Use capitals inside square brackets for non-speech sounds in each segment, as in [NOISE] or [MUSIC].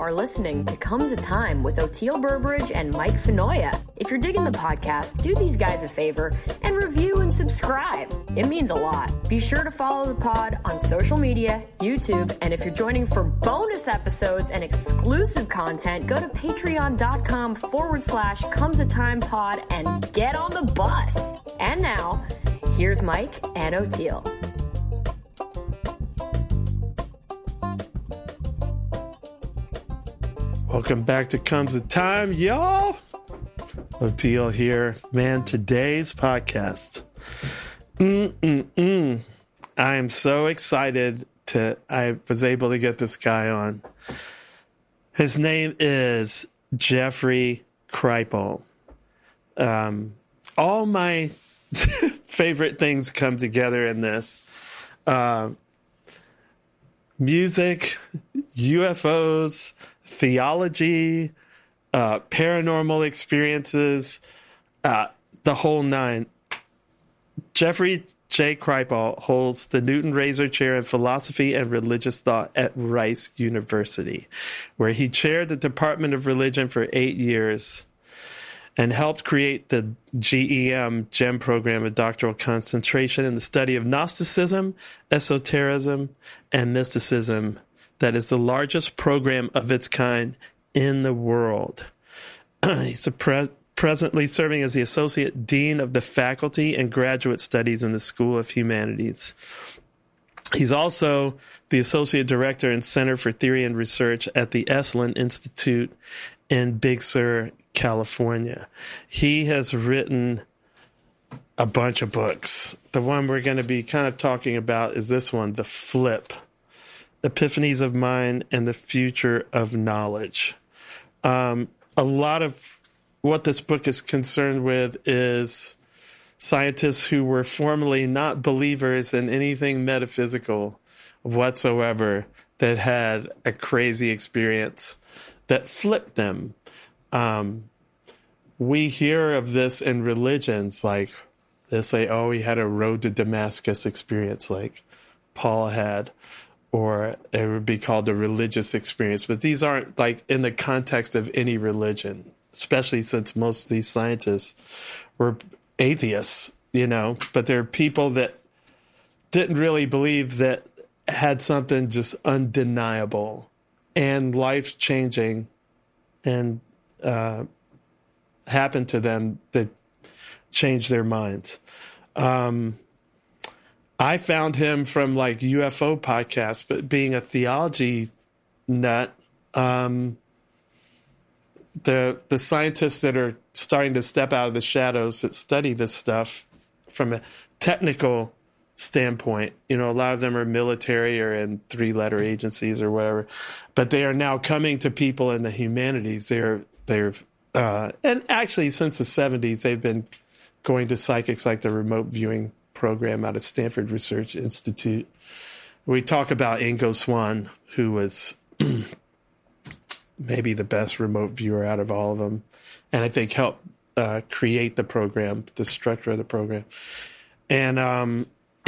are listening to Comes a Time with Oteil Burbridge and Mike Finoia. If you're digging the podcast, do these guys a favor and review and subscribe. It means a lot. Be sure to follow the pod on social media, YouTube, and if you're joining for bonus episodes and exclusive content, go to patreon.com forward slash comes a time pod and get on the bus. And now, here's Mike and Oteil. Welcome back to Comes a Time, y'all. Oteil here. Man, today's podcast. Mm-mm-mm. I am so excited to, I was able to get this guy on. His name is Jeffrey Kripal. Um, all my [LAUGHS] favorite things come together in this. Uh, music, UFOs, theology, uh, paranormal experiences, uh, the whole nine. Jeffrey J. Kripal holds the Newton Rayzor Chair in Philosophy and Religious Thought at Rice University, where he chaired the Department of Religion for eight years and helped create the GEM GEM program, a doctoral concentration in the study of Gnosticism, esotericism, and mysticism that is the largest program of its kind in the world. [CLEARS THROAT] He's pre- presently serving as the Associate Dean of the Faculty and Graduate Studies in the School of Humanities. He's also the Associate Director and Center for Theory and Research at the Esalen Institute in Big Sur, California. He has written a bunch of books. The one we're going to be kind of talking about is this one, The Flip Epiphanies of Mind and the Future of Knowledge. Um, a lot of what this book is concerned with is scientists who were formerly not believers in anything metaphysical whatsoever that had a crazy experience that flipped them. Um, we hear of this in religions, like they say, oh, he had a road to Damascus experience, like Paul had or it would be called a religious experience. But these aren't like in the context of any religion, especially since most of these scientists were atheists, you know, but they're people that didn't really believe that had something just undeniable and life changing and uh, happened to them that changed their minds. Um, I found him from like UFO podcasts, but being a theology nut, um, the the scientists that are starting to step out of the shadows that study this stuff from a technical standpoint, you know, a lot of them are military or in three letter agencies or whatever, but they are now coming to people in the humanities. They're they're uh, and actually since the seventies they've been going to psychics like the remote viewing program out of Stanford Research Institute. We talk about Ingo Swann, who was [CLEARS THROAT] maybe the best remote viewer out of all of them, and I think helped uh, create the program, the structure of the program. And um, [CLEARS THROAT]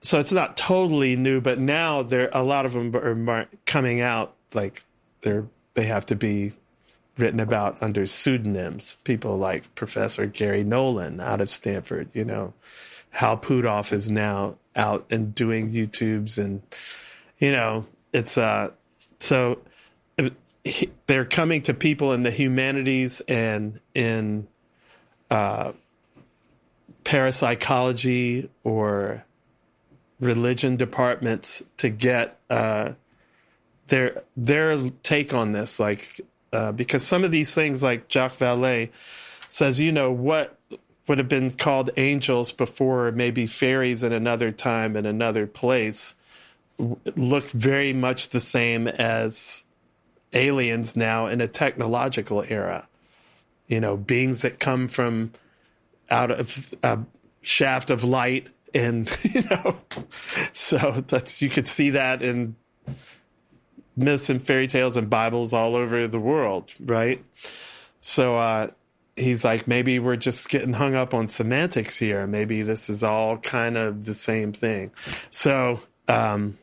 so it's not totally new, but now there a lot of them are coming out like they're they have to be written about under pseudonyms. People like Professor Garry Nolan out of Stanford, you know. Hal Puthoff is now out and doing YouTubes and you know, it's uh so they're coming to people in the humanities and in uh parapsychology or religion departments to get uh their their take on this like uh, because some of these things, like Jacques Vallée says, you know, what would have been called angels before, maybe fairies in another time in another place, look very much the same as aliens now in a technological era. You know, beings that come from out of a shaft of light and [LAUGHS] you know [LAUGHS] so that's you could see that in myths and fairy tales and Bibles all over the world, right? So uh, he's like, maybe we're just getting hung up on semantics here. Maybe this is all kind of the same thing. So um,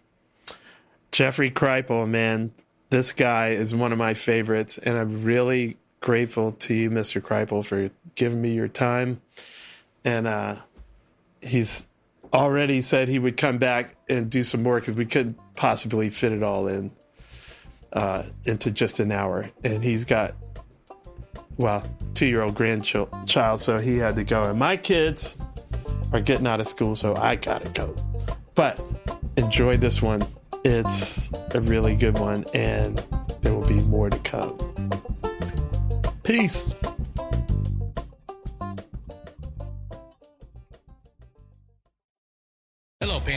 Jeffrey Kripal, man, this guy is one of my favorites, and I'm really grateful to you, Mr. Kripal, for giving me your time. And uh, he's already said he would come back and do some more because we couldn't possibly fit it all in uh, into just an hour. And he's got, well, two year old grandchild, so he had to go. And my kids are getting out of school, so I gotta go. But enjoy this one. It's a really good one, and there will be more to come. Peace.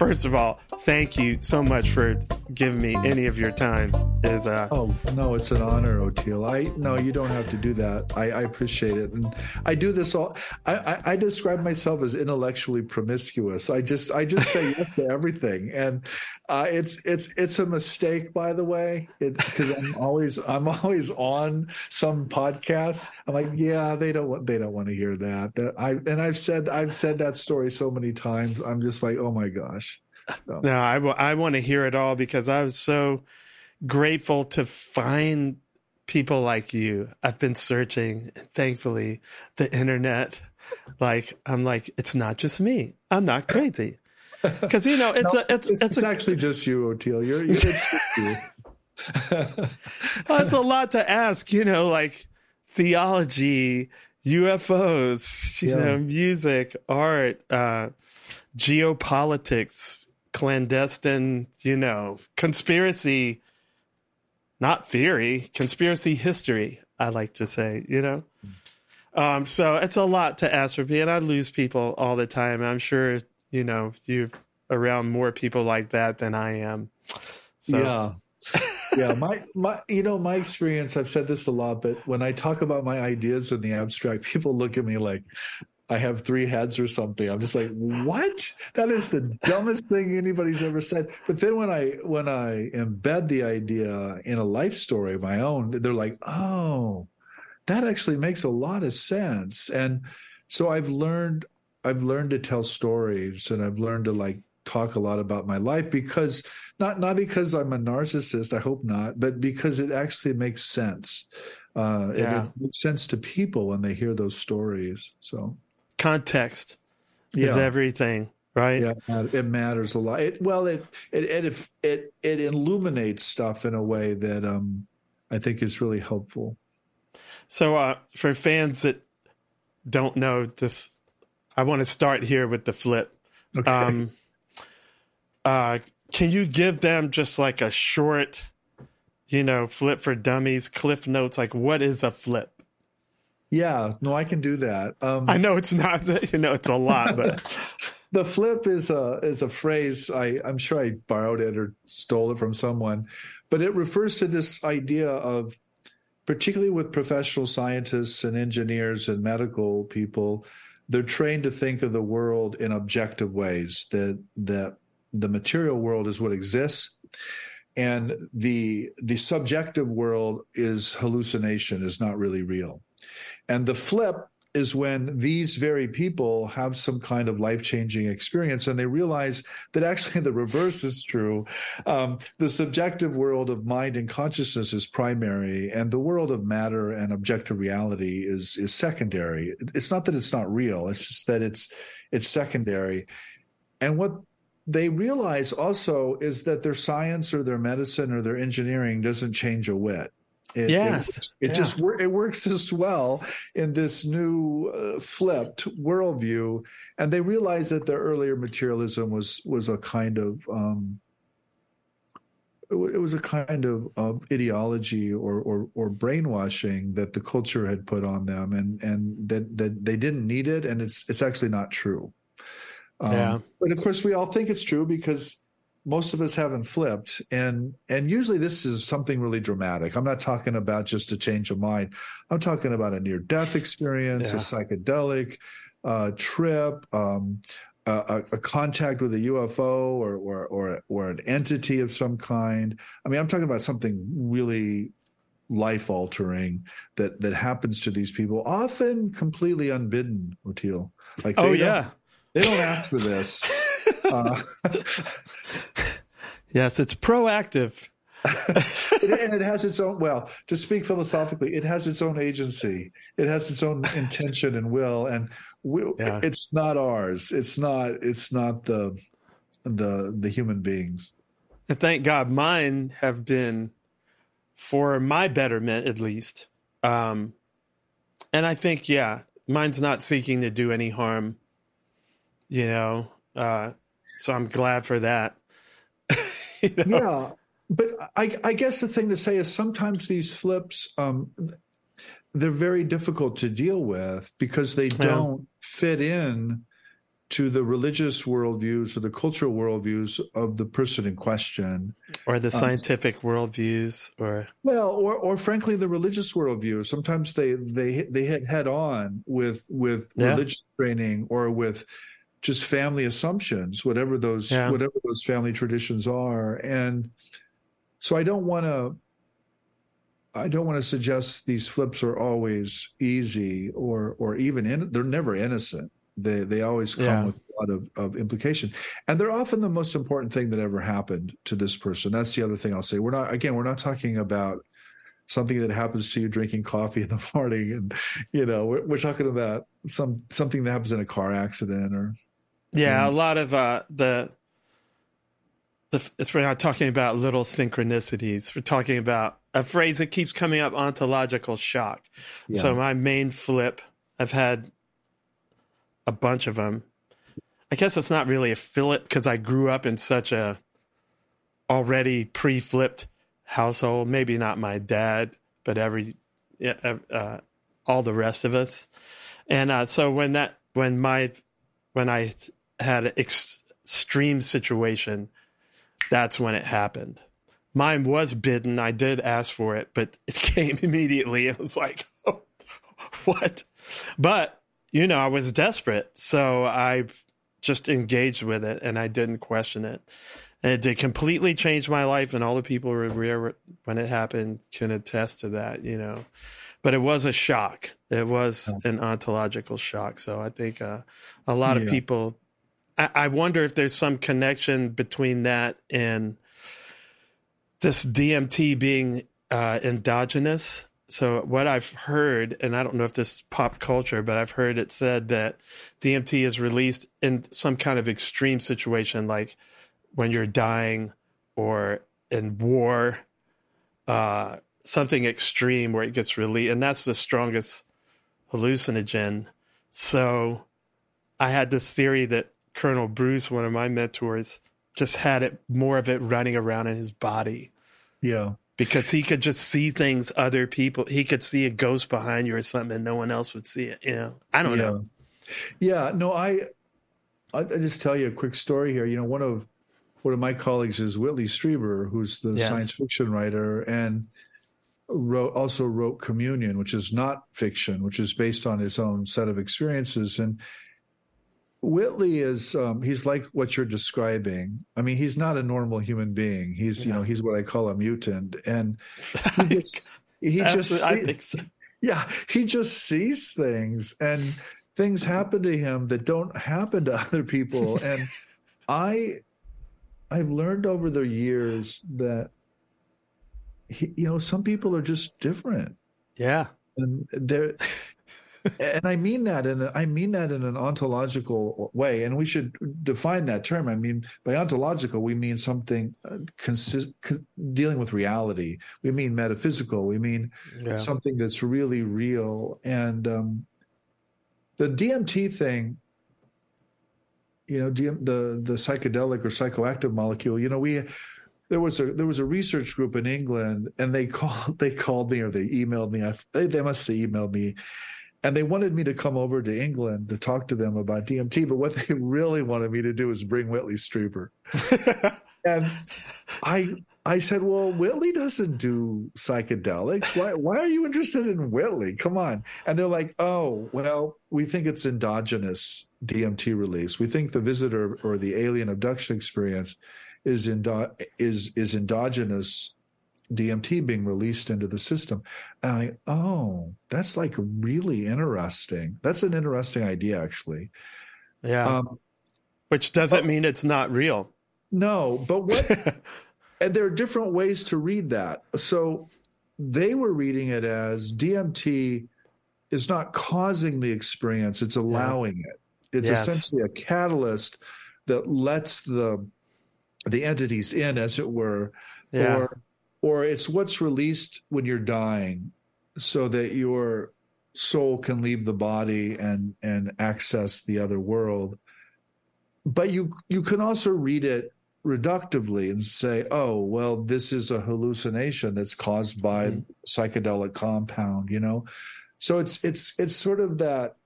First of all, thank you so much for giving me any of your time. Is uh oh no, it's an honor, Oteil. I no, you don't have to do that. I, I appreciate it, and I do this all. I, I, I describe myself as intellectually promiscuous. I just I just say yes to [LAUGHS] everything, and uh, it's it's it's a mistake, by the way, It's because I'm always I'm always on some podcast. I'm like, yeah, they don't want they don't want to hear that. That I and I've said I've said that story so many times. I'm just like, oh my gosh. So. No, I, I want to hear it all because I was so grateful to find people like you. I've been searching, and thankfully, the internet. Like I'm like, it's not just me. I'm not crazy. [LAUGHS] Because you know, it's no, a, it's it's, it's, it's a, actually just you, Oteil. You're, you're it's you. [LAUGHS] [LAUGHS] well, it's a lot to ask. You know, like theology, UFOs, you yeah. know, music, art. uh geopolitics, clandestine, you know, conspiracy, not theory, conspiracy history, I like to say, you know? Um, so it's a lot to ask for me, and I lose people all the time. I'm sure, you know, you're around more people like that than I am. So. Yeah. yeah, my my you know my experience. I've said this a lot, but when I talk about my ideas in the abstract, people look at me like, I have three heads or something. I'm just like, what? That is the dumbest thing anybody's ever said. But then when I when I embed the idea in a life story of my own, they're like, oh, that actually makes a lot of sense. And so I've learned I've learned to tell stories and I've learned to like talk a lot about my life because not not because I'm a narcissist, I hope not, but because it actually makes sense. Uh, yeah. it, it makes sense to people when they hear those stories. So context yeah. is everything, right? Yeah, it matters a lot. It, well, it it it it it illuminates stuff in a way that um, I think is really helpful. So, uh, for fans that don't know this, I want to start here with the flip. Okay. Um, uh, can you give them just like a short, you know, flip for dummies, cliff notes? Like, what is a flip? Yeah, no, I can do that. Um, I know it's not, [LAUGHS] you know, it's a lot, but [LAUGHS] the flip is a is a phrase. I I'm sure I borrowed it or stole it from someone, but it refers to this idea of, particularly with professional scientists and engineers and medical people, they're trained to think of the world in objective ways. That that the material world is what exists and the the subjective world is hallucination is not really real and the flip is when these very people have some kind of life changing experience and they realize that actually [LAUGHS] the reverse is true. Um, the subjective world of mind and consciousness is primary, and the world of matter and objective reality is is secondary. It's not that it's not real; it's just that it's it's secondary. And what they realize also is that their science or their medicine or their engineering doesn't change a whit. It, yes, it, it yeah. just it works as well in this new uh, flipped worldview, and they realize that their earlier materialism was was a kind of um, it was a kind of, of ideology or, or, or brainwashing that the culture had put on them, and and that that they didn't need it, and it's it's actually not true. Um, yeah. But of course, we all think it's true because most of us haven't flipped, and and usually this is something really dramatic. I'm not talking about just a change of mind. I'm talking about a near death experience, yeah. a psychedelic uh, trip. Um, a, a, contact with a UFO or, or or or an entity of some kind. I mean, I'm talking about something really life altering that that happens to these people, often completely unbidden. Oteil, like oh yeah, they don't ask for this. Uh, [LAUGHS] yes, it's proactive. [LAUGHS] and it has its own well to speak philosophically it has its own agency it has its own intention and will and we, yeah. it's not ours it's not it's not the the the human beings and thank god mine have been for my betterment at least um and i think yeah mine's not seeking to do any harm you know. Uh, so I'm glad for that. [LAUGHS] you know? Yeah, but I, I, guess the thing to say is sometimes these flips, um, they're very difficult to deal with because they don't yeah. fit in to the religious worldviews or the cultural worldviews of the person in question, or the um, scientific um, worldviews, or well, or or frankly, the religious worldview. Sometimes they they they hit head on with with yeah. religious training or with just family assumptions, whatever those yeah. whatever those family traditions are. And so I don't want to I don't want to suggest these flips are always easy or or even in, they're never innocent. They they always come yeah. with a lot of, of implication. And they're often the most important thing that ever happened to this person. That's the other thing I'll say. We're not again, we're not talking about something that happens to you drinking coffee in the [LAUGHS] morning and you know, we're, we're talking about some something that happens in a car accident or yeah, a lot of uh, the the we're not talking about little synchronicities. We're talking about a phrase that keeps coming up: ontological shock. Yeah. So my main flip, I've had a bunch of them. I guess it's not really a flip because I grew up in such a already pre-flipped household. Maybe not my dad, but every uh, all the rest of us. And uh, so when that when my when I had an ex- extreme situation, that's when it happened. Mine was bidden. I did ask for it, but it [LAUGHS] came immediately. It was like, oh, what? But, you know, I was desperate. So I just engaged with it and I didn't question it. And it did completely change my life. And all the people who were when it happened can attest to that, you know. but it was a shock. It was an ontological shock. So I think uh, a lot of people. I, I wonder if there's some connection between that and this DMT being uh, endogenous. So what I've heard, and I don't know if this is pop culture, but I've heard it said that DMT is released in some kind of extreme situation, like when you're dying or in war, uh, something extreme where it gets released, and that's the strongest hallucinogen. So I had this theory that Colonel Bruce, one of my mentors, just had it more of it running around in his body Yeah. because he could just see things other people he could see a ghost behind you or something and no one else would see it you know i don't yeah. know Yeah. No, I, I just tell you a quick story here. You know, one of one of my colleagues is Whitley Strieber, who's the Yes. science fiction writer and wrote also wrote Communion, which is not fiction, which is based on his own set of experiences. And Whitley is um, he's like what you're describing. I mean, he's not a normal human being. He's you know he's what I call a mutant, and [LAUGHS] he just he just i think so yeah, he just sees things and things happen to him that don't happen to [LAUGHS] other people. And I I've learned over the years that he, you know, some people are just different. yeah And they're and I mean that in a, I mean that in an ontological way, and we should define that term. I mean, by ontological, we mean something uh, consist, con- dealing with reality. We mean metaphysical. We mean yeah something that's really real. And um, the DMT thing, you know, DM, the the psychedelic or psychoactive molecule. You know, we there was a there was a research group in England, and they [LAUGHS] called they called me or they emailed me. I, they, they must have emailed me. And they wanted me to come over to England to talk to them about DMT, but what they [LAUGHS] really wanted me to do was bring Whitley Strieber. [LAUGHS] and I I said, "Well, Whitley doesn't do psychedelics. Why why are you interested in Whitley? Come on." And they're like, "Oh, well, we think it's endogenous DMT release. We think the visitor or the alien abduction experience is endo- is is endogenous DMT being released into the system." And I, "Oh, that's like really interesting. That's an interesting idea actually." yeah Um which doesn't mean it's not real no, but what [LAUGHS] and there are different ways to read that. So they were reading it as DMT is not causing the experience, it's allowing it. It's Yes. essentially a catalyst that lets the the entities in, as it were, Yeah. or or it's what's released when you're dying so that your soul can leave the body and and access the other world. But you you can also read it reductively and say oh well this is a hallucination that's caused by mm-hmm. psychedelic compound you know? So it's it's it's sort of that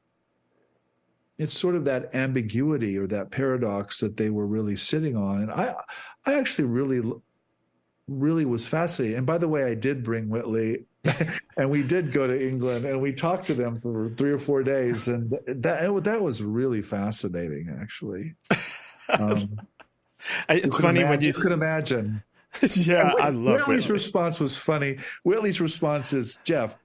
it's sort of that ambiguity or that paradox that they were really sitting on. And i i actually really really was fascinating. and by the way i did bring whitley [LAUGHS] and we did go to england and we talked to them for three or four days and that that was really fascinating actually [LAUGHS] um, it's funny when imagine- you could imagine [LAUGHS] yeah i love Whitley's Whitley. response was funny. Whitley's response is, Jeff,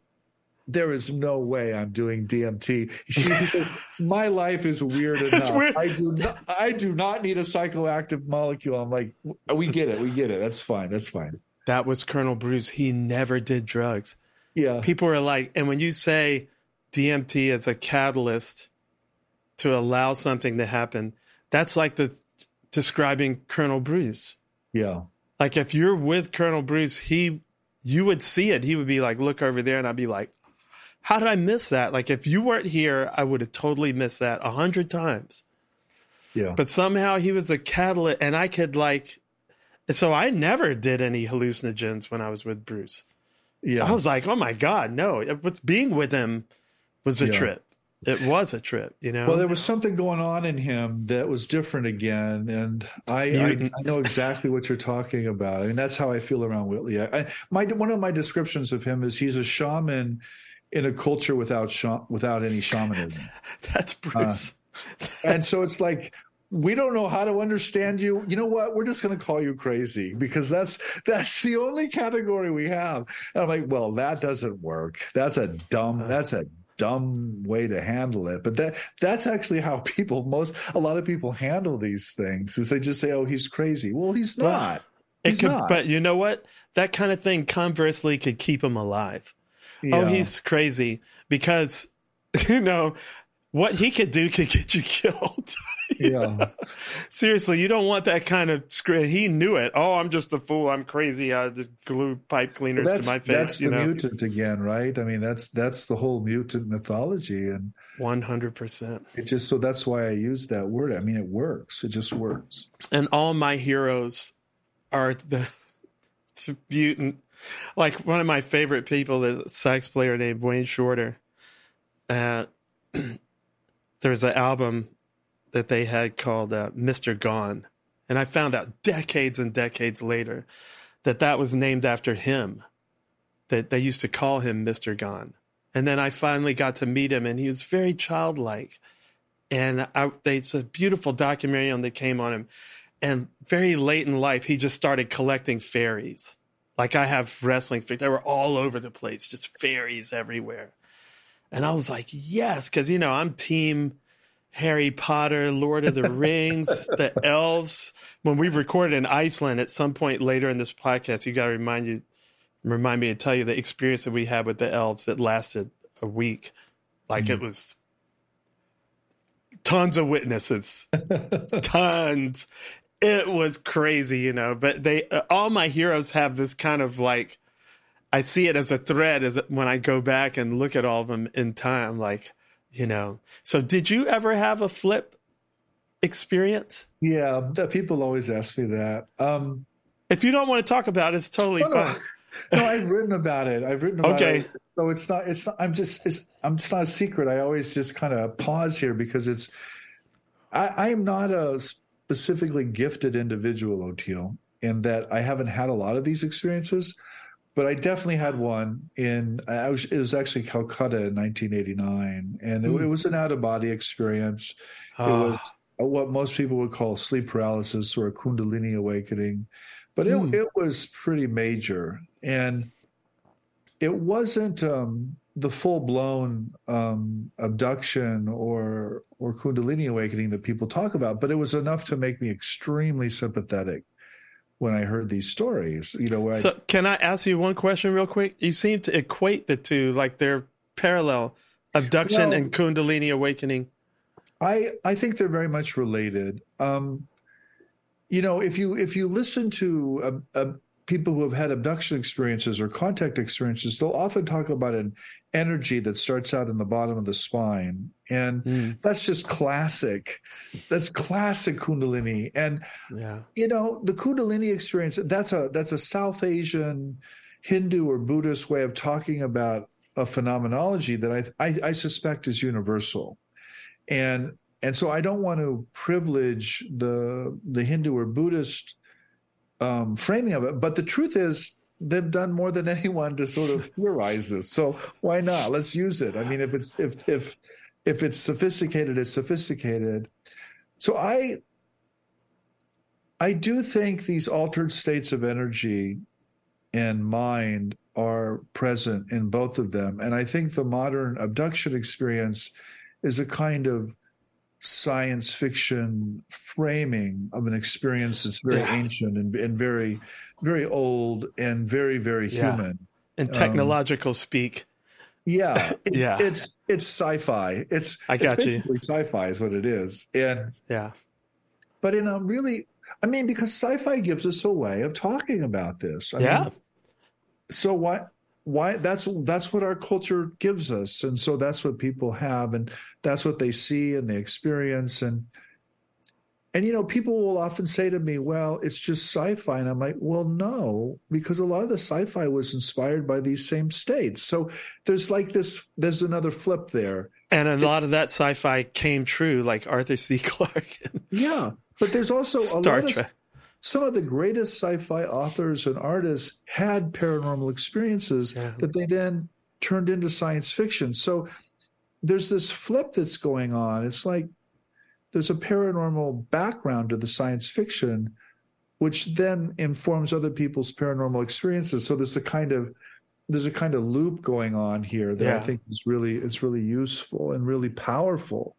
there is no way I'm doing DMT. [LAUGHS] She says, My life is weird [LAUGHS] enough. weird. I do not I do not need a psychoactive molecule. I'm like, we get it, we get it. That's fine. That's fine. that was colonel bruce he never did drugs Yeah. people are like and when you say dmt as a catalyst to allow something to happen that's like the describing colonel bruce Yeah. like if you're with colonel bruce he you would see it he would be like look over there and i'd be like how did i miss that like if you weren't here i would have totally missed that a hundred times Yeah. but somehow he was a catalyst and i could like so i never did any hallucinogens when i was with bruce yeah. i was like oh my god no it, with being with him was a Yeah. trip it was a trip you know Well, there was something going on in him that was different again, and I, I, I know exactly what you're talking about. I mean, that's how I feel around Whitley. I, I, my one of my descriptions of him is he's a shaman in a culture without sha- without any shamanism. [LAUGHS] that's uh, bruce and so it's like we don't know how to understand you. You know what? We're just going to call you crazy because that's that's the only category we have. And I'm like, well, that doesn't work. That's a dumb. Uh. That's a dumb way to handle it. But that that's actually how people most a lot of people handle these things is they just say, oh, he's crazy. Well, he's not. It He's could, not. but you know what? That kind of thing conversely could keep him alive. Oh, he's crazy because [LAUGHS] you know what he could do could get you [LAUGHS] killed. yeah. [LAUGHS] Seriously, you don't want that kind of script. He knew it. Oh, I'm just a fool. I'm crazy. I had to glue pipe cleaners that's to my face. that's the know, mutant again, right? I mean, that's that's the whole mutant mythology, and one hundred percent. it just so that's why I use that word. I mean, it works. It just works. And all my heroes are the mutant. Like one of my favorite people, the sax player named Wayne Shorter. Uh, [CLEARS THROAT] was an album that they had called uh, Mr. Gone. And I found out decades and decades later that that was named after him, that they used to call him Mr. Gone. And then I finally got to meet him, and he was very childlike. And I, it's a beautiful documentary on that came on him. And very late in life, he just started collecting fairies. Like I have wrestling figures, they were all over the place, just fairies everywhere. And I was like, yes, because, you know, I'm team Harry Potter, Lord of the [LAUGHS] Rings, the elves. When we recorded in Iceland at some point later in this podcast, you got to remind you, remind me to tell you the experience that we had with the elves that lasted a week. Like it mm-hmm. was tons of witnesses, [LAUGHS] tons. It was crazy, you know. But they, uh, all my heroes have this kind of like, I see it as a thread as when I go back and look at all of them in time, like, you know. So, did you ever have a flip experience? Yeah, people always ask me that. Um, If you don't want to talk about it, it's totally no, fine. [LAUGHS] no, I've written about it. I've written about Okay. it. So it's not. It's not. I'm just. It's. I'm. It's not a secret. I always just kind of pause here because it's. I, I am not a specifically gifted individual, Oteil, in that I haven't had a lot of these experiences, but I definitely had one in. I was. It was actually Calcutta in 1989, and it, it was an out of body experience. It was what most people would call sleep paralysis or a Kundalini awakening, but it, Hmm. it was pretty major. And it wasn't um, the full blown um, abduction or or Kundalini awakening that people talk about, but it was enough to make me extremely sympathetic when I heard these stories. You know, where I, So, can I ask you one question real quick? You seem to equate the two, like they're parallel abduction No. and Kundalini awakening. I I think they're very much related. Um, you know, if you if you listen to uh, people who have had abduction experiences or contact experiences, they'll often talk about an energy that starts out in the bottom of the spine, and hmm. that's just classic. That's classic Kundalini, and Yeah. you know the Kundalini experience. That's a that's a South Asian Hindu or Buddhist way of talking about a phenomenology that I I, I suspect is universal and and so I don't want to privilege the the Hindu or Buddhist um, framing of it, but the truth is they've done more than [LAUGHS] anyone to sort of theorize this. So why not? Let's use it. I mean, if it's if if if it's sophisticated, it's sophisticated. So I I do think these altered states of energy and mind are present in both of them, and I think the modern abduction experience is a kind of science fiction framing of an experience that's very Yeah. ancient and, and very, very old and very, very Yeah. human. And um, technological speak. Yeah, [LAUGHS] it's, Yeah. it's it's sci-fi. It's I got it's you. sci-fi is what it is, and Yeah. but in a really, I mean, because sci-fi gives us a way of talking about this. I Yeah. mean, so why why that's that's what our culture gives us. And so that's what people have and that's what they see and they experience. And and you know people will often say to me well it's just sci-fi. And i'm like well no because a lot of the sci-fi was inspired by these same states. So there's like this there's another flip there. And a lot of that sci fi came true, like Arthur C. [LAUGHS] Clarke yeah but there's also a Star lot of Trek. Some of the greatest sci-fi authors and artists had paranormal experiences Yeah. that they then turned into science fiction. So there's this flip that's going on. It's like there's a paranormal background to the science fiction, which then informs other people's paranormal experiences. So there's a kind of there's a kind of loop going on here that yeah. I think is really is really useful and really powerful.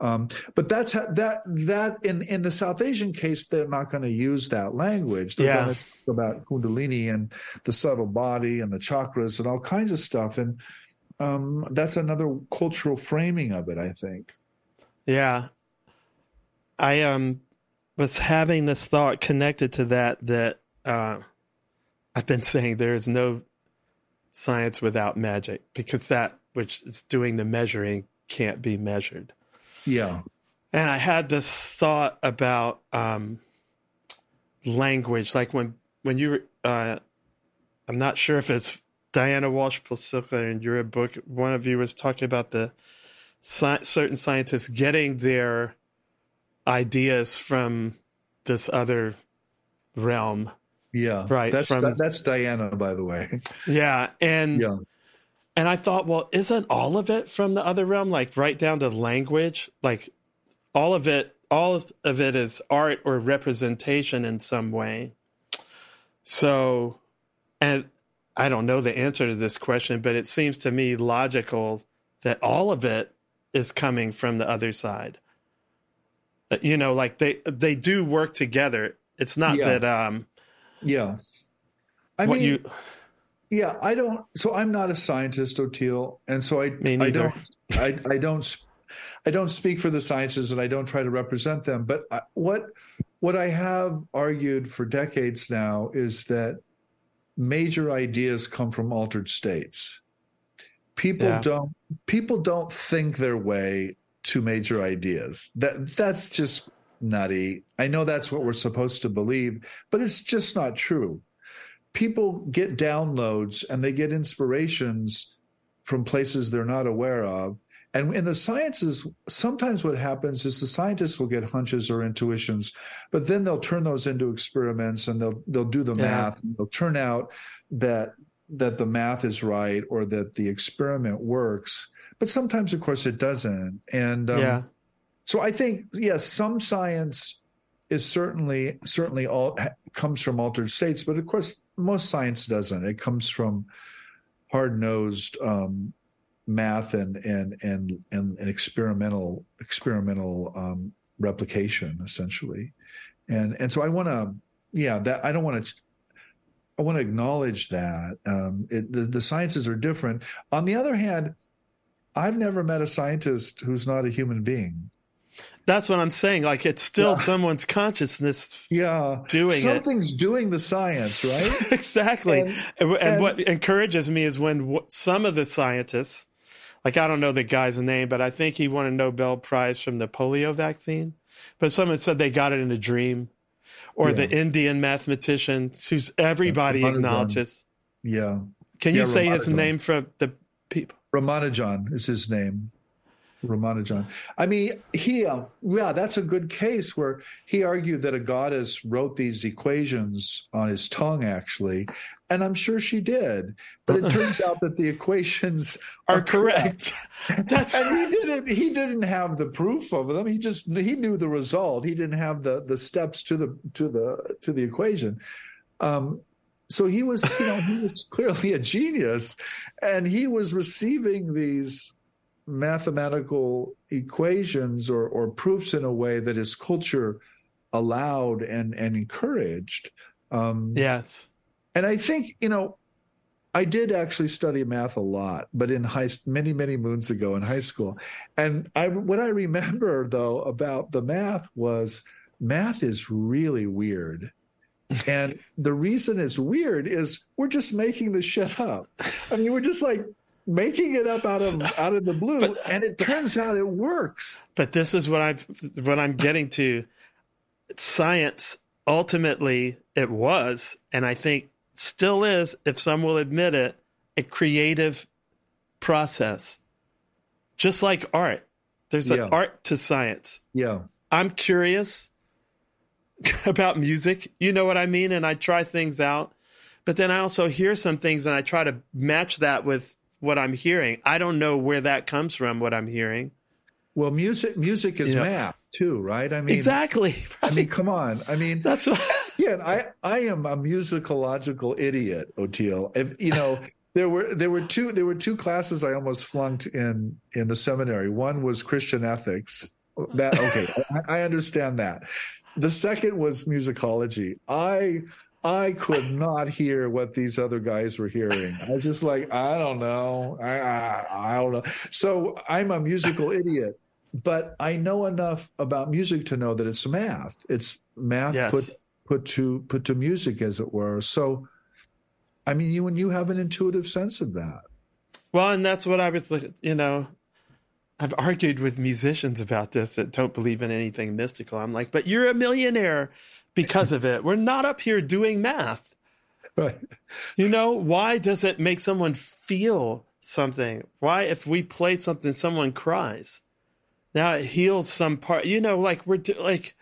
Um, but that's how, that that in in the South Asian case, they're not going to use that language. They're yeah. going to talk about Kundalini and the subtle body and the chakras and all kinds of stuff, and um, that's another cultural framing of it. I think. Yeah, I um was having this thought connected to that that uh, I've been saying there is no science without magic because that which is doing the measuring can't be measured. Yeah. And I had this thought about um, language, like when when you, uh, I'm not sure if it's Diana Walsh Pasulka in your book. One of you was talking about the sci- certain scientists getting their ideas from this other realm. Yeah, right. That's from, that, that's Diana, by the way. Yeah, and yeah. And I thought, well, isn't all of it from the other realm, like right down to language? Like all of it, all of it is art or representation in some way. So, and I don't know the answer to this question, but it seems to me logical that all of it is coming from the other side. Uh, you know, like they they do work together. It's not yeah. that um yeah. I mean you yeah, I don't. So I'm not a scientist, Oteil, and so I. I don't, I, I don't, I don't speak for the sciences, and I don't try to represent them. But I, what what I have argued for decades now is that major ideas come from altered states. People yeah. don't people don't think their way to major ideas. That that's just nutty. I know that's what we're supposed to believe, but it's just not true people get downloads and they get inspirations from places they're not aware of. And in the sciences, sometimes what happens is the scientists will get hunches or intuitions, but then they'll turn those into experiments and they'll they'll do the yeah. math. And they'll turn out that that the math is right or that the experiment works. But sometimes, of course, it doesn't. And um, yeah. so I think yes, some science is certainly certainly all comes from altered states, but of course most science doesn't. It comes from hard nosed um, math and, and and and and experimental experimental um, replication essentially, and and so I want to yeah that I don't want to. I want to acknowledge that um, it, the, the sciences are different. On the other hand, I've never met a scientist who's not a human being. That's what I'm saying. Like it's still yeah. someone's consciousness. Yeah, doing something's it. doing the science, [LAUGHS] right? exactly. And, and, and, what encourages me is when some of the scientists, like I don't know the guy's name, but I think he won a Nobel Prize from the polio vaccine. But someone said they got it in a dream, or yeah. the Indian mathematician who's everybody acknowledges. Yeah. Can you say his name for the people? Ramanujan is his name. Ramanujan. I mean, he, uh, yeah, that's a good case where he argued that a goddess wrote these equations on his tongue, actually. And I'm sure she did. But it turns out that the equations [LAUGHS] are, are correct. correct. [LAUGHS] That's and he didn't he didn't have the proof of them. He just he knew the result. He didn't have the the steps to the to the to the equation. Um, so he was, you know, he was [LAUGHS] clearly a genius, and he was receiving these mathematical equations or, or proofs in a way that his culture allowed and, and encouraged. Um, yes. And I think, you know, I did actually study math a lot, but in high many many moons ago in high school, and I what I remember though about the math was math is really weird, and [LAUGHS] the reason it's weird is we're just making the shit up. I mean, we're just like making it up out of [LAUGHS] out of the blue, but, and it turns out it works. But this is what I what I'm getting to. Science ultimately it was, and I think still is, if some will admit it, a creative process. Just like art, there's an art to science. Yeah, I'm curious [LAUGHS] about music. You know what I mean, and I try things out. But then I also hear some things and I try to match that with what I'm hearing. I don't know where that comes from, what I'm hearing. Well, music music is math too, right? I mean, exactly. I mean, come on. I mean, That's what. yeah, I I am a musicological idiot, Oteil. If you know, there were there were two there were two classes I almost flunked in in the seminary. One was Christian ethics. That okay, I, I understand that. The second was musicology. I I could not hear what these other guys were hearing. I was just like, I don't know. I I, I don't know. So I'm a musical [LAUGHS] idiot. But I know enough about music to know that it's math. It's math Yes. put put to put to music, as it were. So, I mean, you and you have an intuitive sense of that. Well, and that's what I was, like, you know, I've argued with musicians about this that don't believe in anything mystical. I'm like, but you're a millionaire because of it. We're not up here doing math. Right. You know, why does it make someone feel something? Why, if we play something, someone cries? Now it heals some part. You know, like we're do, like,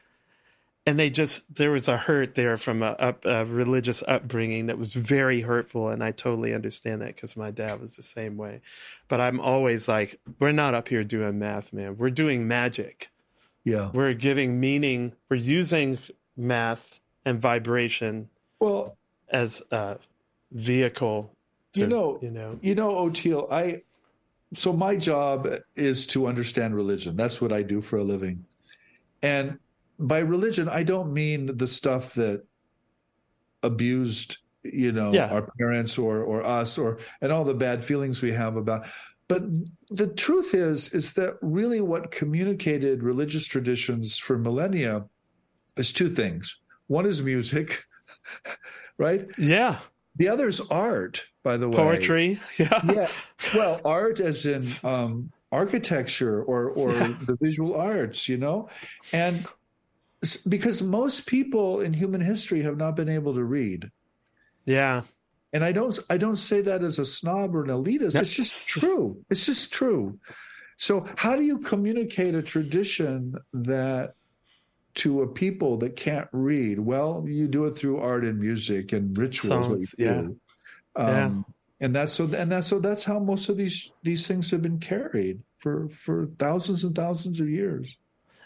and they just there was a hurt there from a, up, a religious upbringing that was very hurtful, and I totally understand that because my dad was the same way. But I'm always like, we're not up here doing math, man. We're doing magic Yeah. we're giving meaning we're using math and vibration Well, as a vehicle to, you know, you know you know, Oteil, I so my job is to understand religion. That's what I do for a living. And by religion, I don't mean the stuff that abused, you know, Yeah. our parents or or us or and all the bad feelings we have about but the truth is is that really what communicated religious traditions for millennia is two things. One is music, [LAUGHS] right? yeah. The other is art, by the way. poetry. [LAUGHS] Yeah. Yeah. Well art as in um architecture or or the visual arts you know? And because most people in human history have not been able to read. Yeah. And i don't i don't say that as a snob or an elitist. Just it's just- true. It's just true. So how do you communicate a tradition that to a people that can't read. Well you do it through art and music and rituals Songs, you yeah. Um, and that's so and that's so that's how most of these these things have been carried for for thousands and thousands of years.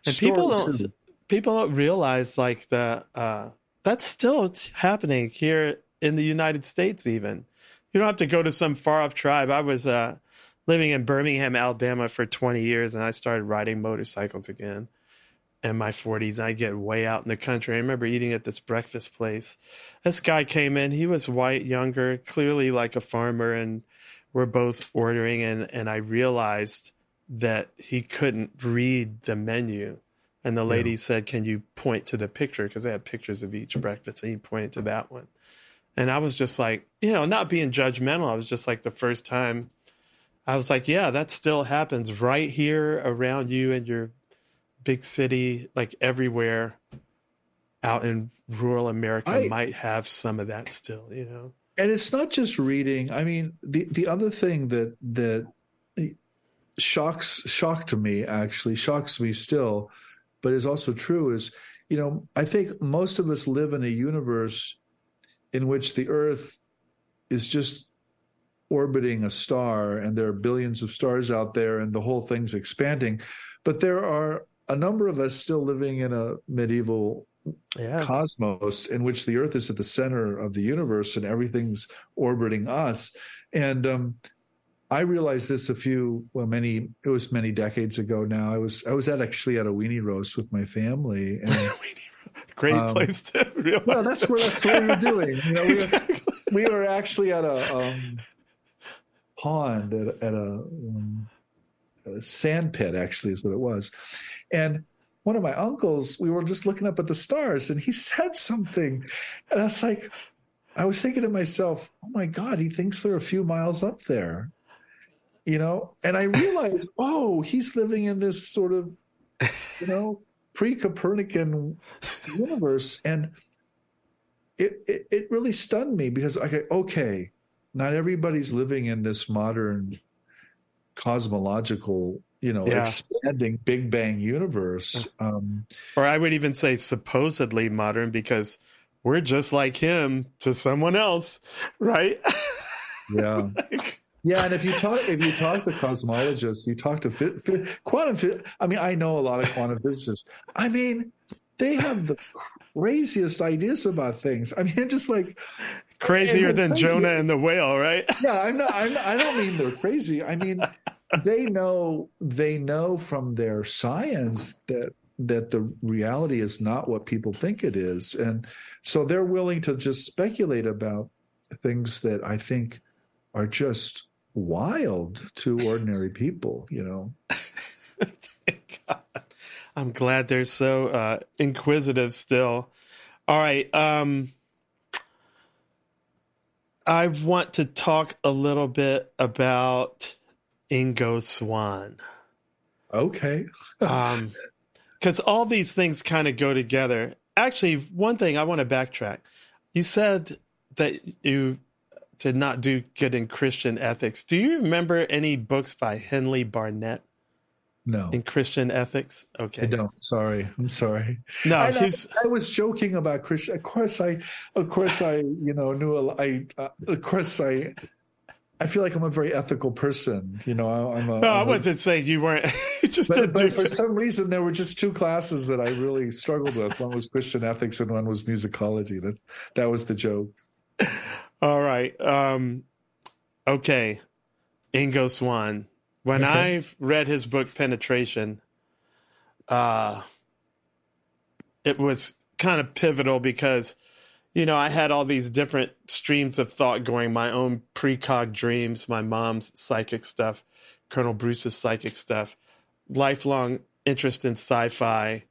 And people don't people don't realize like that uh that's still happening here in the united states even. You don't have to go to some far off tribe. I was uh living in birmingham alabama for 20 years and i started riding motorcycles again in my 40s. I get way out in the country. I remember eating at this breakfast place. This guy came in. He was white, younger, clearly like a farmer, and we're both ordering. And, and I realized that he couldn't read the menu. And the lady said, Can you point to the picture? Because they had pictures of each breakfast. And he pointed to that one. And I was just like, you know, not being judgmental. I was just like, the first time I was like, yeah, that still happens right here around you in your big city, like everywhere out in rural America I- might have some of that still, you know? and it's not just reading i mean the the other thing that that shocks shocked me actually shocks me still but is also true is you know i think most of us live in a universe in which the earth is just orbiting a star and there are billions of stars out there and the whole thing's expanding but there are a number of us still living in a medieval Yeah. cosmos in which the earth is at the center of the universe and everything's orbiting us. And um i realized this a few well many it was many decades ago now. I was i was at actually at a weenie roast with my family [LAUGHS] and Great Um, place to [LAUGHS] realize. well that's where that's what we were doing. You know we were, we were actually at a um pond at, at a, um, a sand pit actually is what it was and one of my uncles we were just looking up at the stars and he [LAUGHS] said something. And i was like i was thinking to myself oh my god he thinks they're a few miles up there. You know? And i realized [LAUGHS] oh he's living in this sort of you know pre-copernican universe. And it, it it really stunned me because okay okay not everybody's living in this modern cosmological you know Yeah. expanding big bang universe um or I would even say supposedly modern because we're just like him to someone else, right? [LAUGHS] yeah Yeah, and if you talk if you talk to cosmologists, you talk to fi- fi- quantum. I mean, I know a lot of quantum physicists. I mean, they have the craziest ideas about things. I mean, [LAUGHS] just like crazier than crazy. Jonah and the whale, right? Yeah, I'm not. I'm, I don't mean they're crazy. I mean, [LAUGHS] they know they know from their science that that the reality is not what people think it is, and so they're willing to just speculate about things that I think are just wild to ordinary people. You know. [LAUGHS] Thank God. I'm glad they're so uh, inquisitive still. All right. Um, I want to talk a little bit about Ingo Swann. Okay. [LAUGHS] um, because all these things kind of go together. Actually, one thing I want to backtrack. You said that you did not do good in Christian ethics. Do you remember any books by Henlee Barnette? No. In Christian ethics? Okay. I don't. Sorry. I'm sorry. No, I, I, was joking about Christian. Of course, I, of course, I, you know, knew, a, I, uh, of course, I, I feel like I'm a very ethical person. You know, I, am a. No, I'm I wasn't a, saying you weren't. [LAUGHS] just but, but for some reason, there were just two classes that I really struggled with. One was Christian ethics, and one was musicology. That's that was the joke. All right. Um, okay. Ingo Swann when okay. I read his book Penetration, uh, it was kind of pivotal because, you know, I had all these different streams of thought going, my own precog dreams, my mom's psychic stuff, Colonel Bruce's psychic stuff, lifelong interest in sci-fi,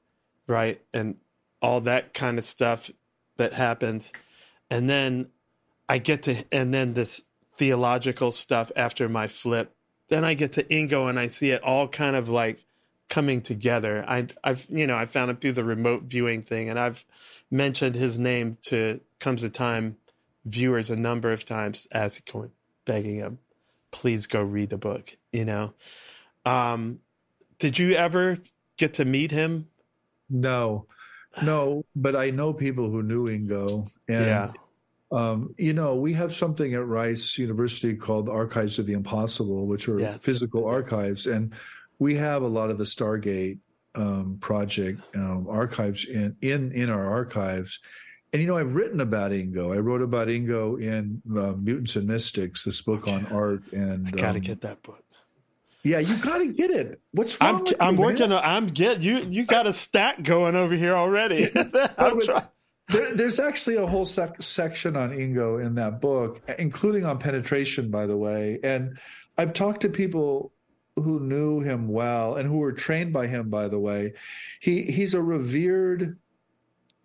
right? And all that kind of stuff that happens. And then I get to, and then this theological stuff after my flip then I get to Ingo and I see it all kind of like coming together. I, I've you know I found him through the remote viewing thing, and I've mentioned his name to comes a time viewers a number of times, asking, begging him, please go read the book. You know, um, did you ever get to meet him? No, [SIGHS] no, but I know people who knew Ingo, and yeah. Um, you know, we have something at Rice University called Archives of the Impossible, which are yes. physical archives, and we have a lot of the Stargate um, project um, archives in in in our archives. And you know, I've written about Ingo. I wrote about Ingo in uh, Mutants and Mystics, this book on art. And I gotta um, get that book. Yeah, you got to get it. What's wrong? I'm, with I'm you, working. Man? On, I'm get you. You got a stack going over here already. [LAUGHS] [LAUGHS] I'm trying. There, there's actually a whole sec- section on Ingo in that book, including on penetration, by the way. And I've talked to people who knew him well and who were trained by him, by the way. He he's a revered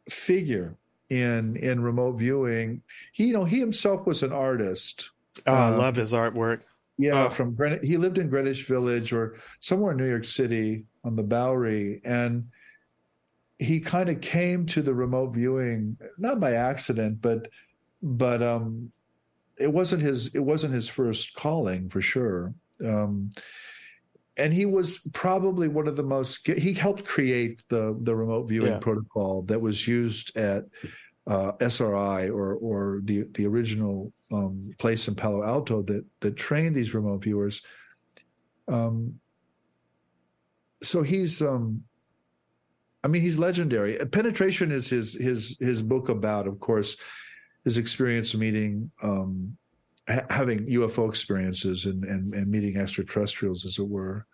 figure in in remote viewing. He you know he himself was an artist. Oh, I um, love his artwork. Yeah, oh. from Greenwich, he lived in Greenwich Village or somewhere in New York City on the Bowery, and he kind of came to the remote viewing not by accident, but but um, it wasn't his it wasn't his first calling for sure. Um, and he was probably one of the most he helped create the the remote viewing yeah. protocol that was used at uh, SRI or or the the original um, place in Palo Alto that that trained these remote viewers. Um, so he's um, I mean, he's legendary. Penetration is his his his book about, of course, his experience meeting, um, having UFO experiences and, and and meeting extraterrestrials, as it were.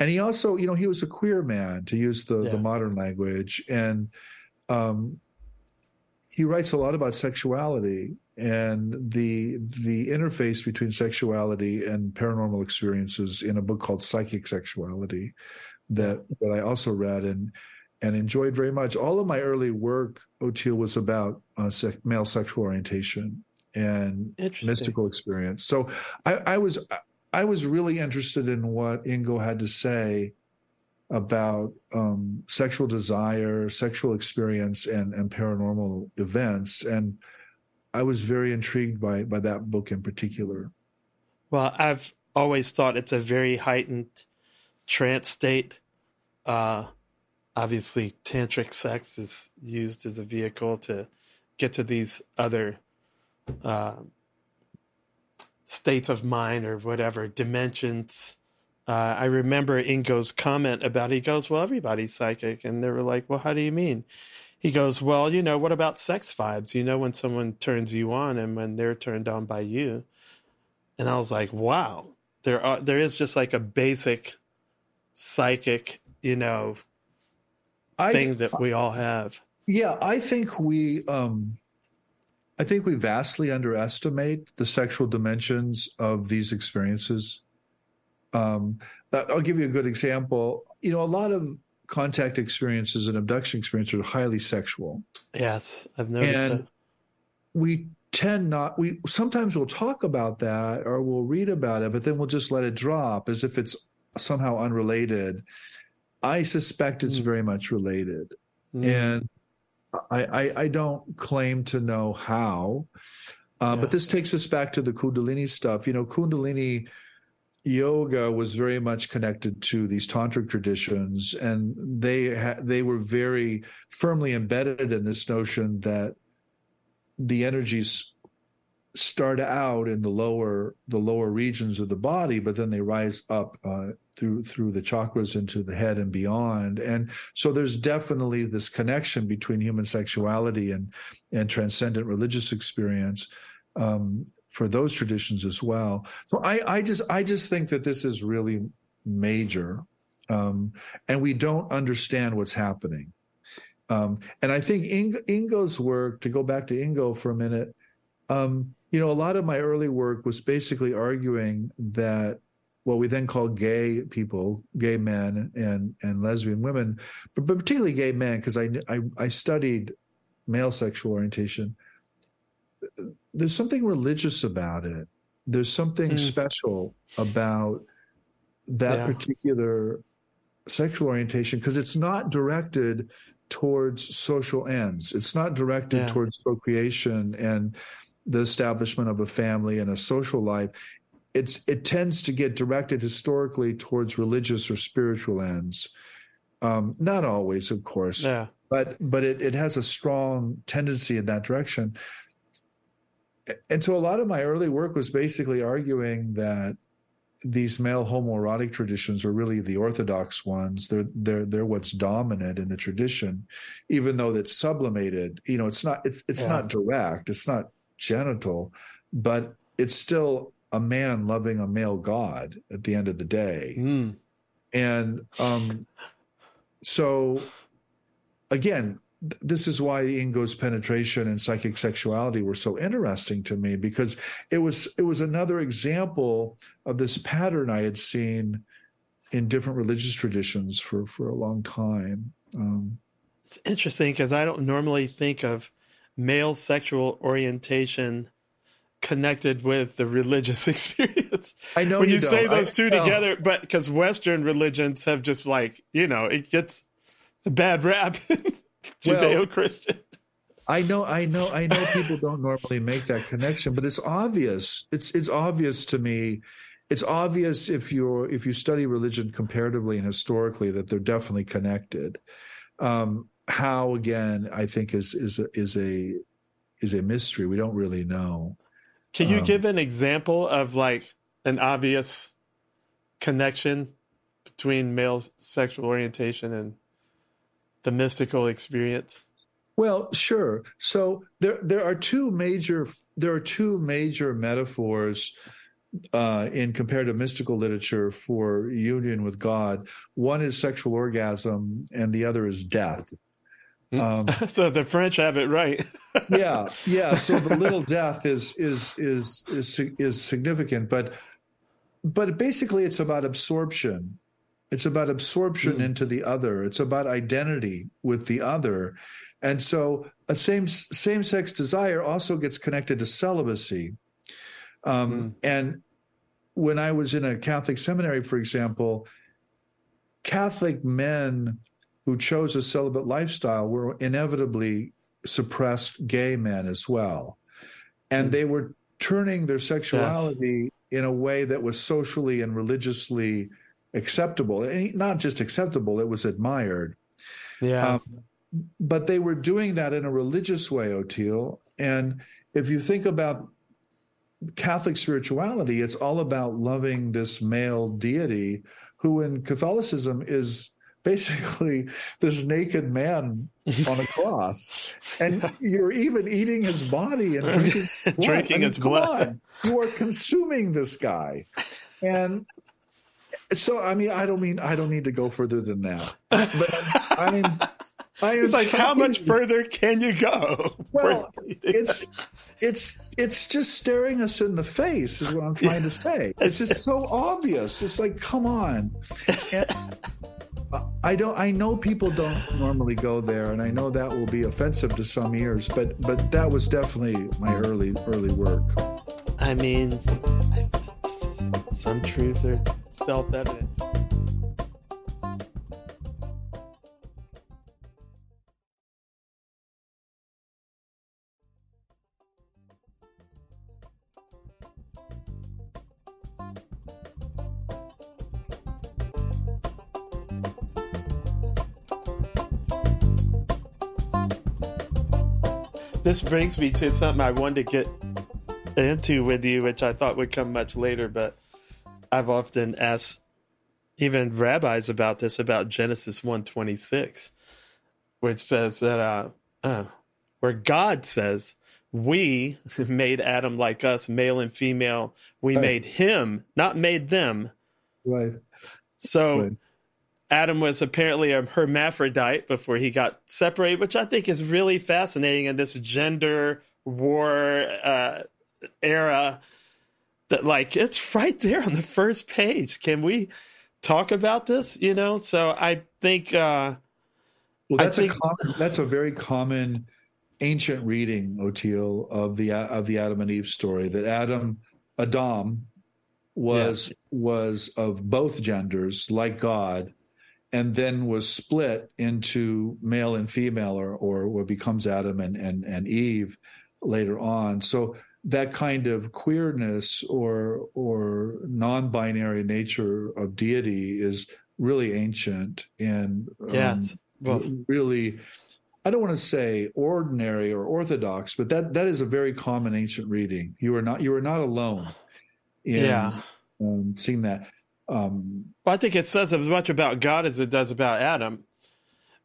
And he also, you know, he was a queer man, to use the yeah. the modern language, and um, he writes a lot about sexuality and the the interface between sexuality and paranormal experiences in a book called Psychic Sexuality that that I also read and and enjoyed very much. All of my early work, Oteil, was about uh, se- male sexual orientation and mystical experience. So I, I, was I was really interested in what Ingo had to say about um, sexual desire, sexual experience, and and paranormal events, and I was very intrigued by by that book in particular. Well, I've always thought it's a very heightened trance state. Uh, obviously tantric sex is used as a vehicle to get to these other uh, states of mind or whatever dimensions. Uh, I remember Ingo's comment about he goes, "Well, everybody's psychic," and they were like, "Well, how do you mean?" He goes, "Well, you know, what about sex vibes? You know, when someone turns you on and when they're turned on by you." And I was like, "Wow, there are there is just like a basic psychic, you know, I, thing that we all have." Yeah, I think we um I think we vastly underestimate the sexual dimensions of these experiences. Um, I'll give you a good example. You know, a lot of contact experiences and abduction experiences are highly sexual. Yes, I've noticed and that. We tend not we sometimes we'll talk about that or we'll read about it, but then we'll just let it drop as if it's somehow unrelated. I suspect it's Mm. very much related. Mm. And I, I, I don't claim to know how, uh, Yeah. but this takes us back to the Kundalini stuff. You know, Kundalini yoga was very much connected to these tantric traditions, and they ha- they were very firmly embedded in this notion that the energies start out in the lower the lower regions of the body, but then they rise up uh, through through the chakras into the head and beyond. And so there's definitely this connection between human sexuality and and transcendent religious experience um, for those traditions as well. So I, I just I just think that this is really major, um, and we don't understand what's happening. Um, and I think Ing- Ingo's work, to go back to Ingo for a minute, um, you know, a lot of my early work was basically arguing that what we then call gay people, gay men and and lesbian women, but, but particularly gay men, because I, I I studied male sexual orientation. There's something religious about it. There's something Mm. special about that Yeah. particular sexual orientation because it's not directed towards social ends. It's not directed Yeah. towards procreation and the establishment of a family and a social life. It's it tends to get directed historically towards religious or spiritual ends. Um, not always, of course, Yeah. but but it, it has a strong tendency in that direction. And so a lot of my early work was basically arguing that these male homoerotic traditions are really the orthodox ones. They're they're they're what's dominant in the tradition, even though it's sublimated. You know, it's not it's it's Yeah. not direct, it's not genital, but it's still a man loving a male god at the end of the day Mm. and um, so again th- this is why ingo's penetration and psychic sexuality were so interesting to me because it was it was another example of this pattern i had seen in different religious traditions for for a long time um, It's interesting because I don't normally think of male sexual orientation connected with the religious [LAUGHS] experience. I know when you, you say those I- two no. together, but because Western religions have just like you know it gets a bad rap, [LAUGHS] Judeo Christian. I know, I know, I know people don't normally make that connection, but it's obvious. It's it's obvious to me. It's obvious if you're if you study religion comparatively and historically that they're definitely connected. Um, how again, I think is is a, is a is a mystery. We don't really know. Can you Um, give an example of like an obvious connection between male sexual orientation and the mystical experience? Well, sure. So there there are two major there are two major metaphors uh, in comparative mystical literature for union with God. One is sexual orgasm, and the other is death. Um, [LAUGHS] so the French have it right. [LAUGHS] yeah, yeah. So the little death is is is is is significant, but but basically it's about absorption. It's about absorption into the other. It's about identity with the other, and so a same same sex desire also gets connected to celibacy. Um, And when I was in a Catholic seminary, for example, Catholic men who chose a celibate lifestyle were inevitably suppressed gay men as well. And they were turning their sexuality in a way that was socially and religiously acceptable. And not just acceptable, it was admired. yeah. Um, but they were doing that in a religious way, Oteil. And if you think about Catholic spirituality, it's all about loving this male deity who in Catholicism is basically this naked man on a cross. And you're even eating his body and [LAUGHS] drinking, blood. drinking I mean, his blood. on. You are consuming this guy. And so I mean I don't mean I don't need to go further than that. But I mean I am [LAUGHS] It's like, how much further can you go? well, [LAUGHS] it's it's it's just staring us in the face is what I'm trying to say. It's just so obvious. It's like, come on. And I don't. I know people don't normally go there, and I know that will be offensive to some ears. But but that was definitely my early early work. I mean, some truths are self evident. This brings me to something I wanted to get into with you, which I thought would come much later, but I've often asked even rabbis about this about Genesis 126, which says that uh, uh, where God says, We [LAUGHS] made Adam like us, male and female. We Right. made him, not made them. Right. So Right. Adam was apparently a hermaphrodite before he got separated, which I think is really fascinating in this gender war uh, era. That like it's right there on the first page. Can we talk about this? You know, so I think uh, Well, that's think- a common, that's a very common ancient reading, Oteil, of the of the Adam and Eve story. That Adam, Adam, was was of both genders, like God, and then was split into male and female, or or what becomes Adam and and and Eve later on. So that kind of queerness or or non-binary nature of deity is really ancient and um, yes, well, really i don't want to say ordinary or orthodox but that that is a very common ancient reading you are not you are not alone in yeah. um, seeing that um Well, I think it says as much about God as it does about Adam,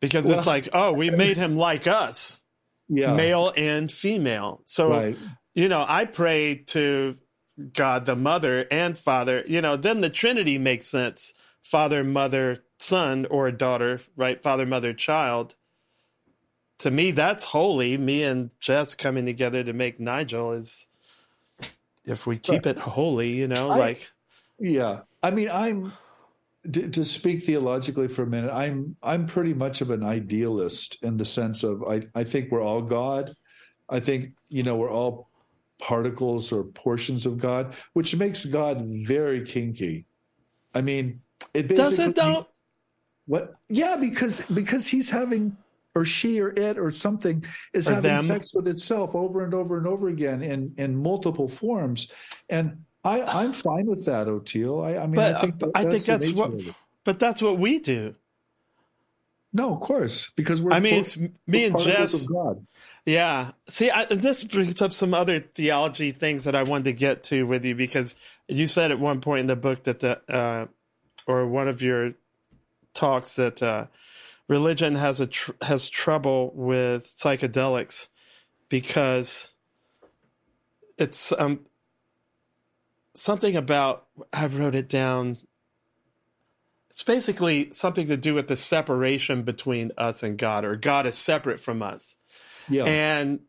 because it's like, oh, we made him like us, yeah male and female. So right you know, I pray to God the Mother and Father, you know, then the Trinity makes sense. Father, mother, son, or daughter, right? Father, mother, child. To me, that's holy. Me and Jess coming together to make Nigel is, if we keep it holy, you know, I- like, yeah i mean i'm to, to speak theologically for a minute i'm i'm pretty much of an idealist in the sense of i i think we're all god i think you know we're all particles or portions of god which makes god very kinky i mean it does it though? what yeah because because he's having or she or it or something is Or having them. sex with itself over and over and over again in in multiple forms and I, I'm fine with that, Oteil. I, I mean, But I think that, I think that's what, but that's what we do. No, of course, because we're. I mean, both- it's me and Jess. God. Yeah. See, I, this brings up some other theology things that I wanted to get to with you because you said at one point in the book that the, uh, or one of your talks that uh, religion has a tr- has trouble with psychedelics because it's um something about I wrote it down. It's basically something to do with the separation between us and God, or God is separate from us. Yeah, And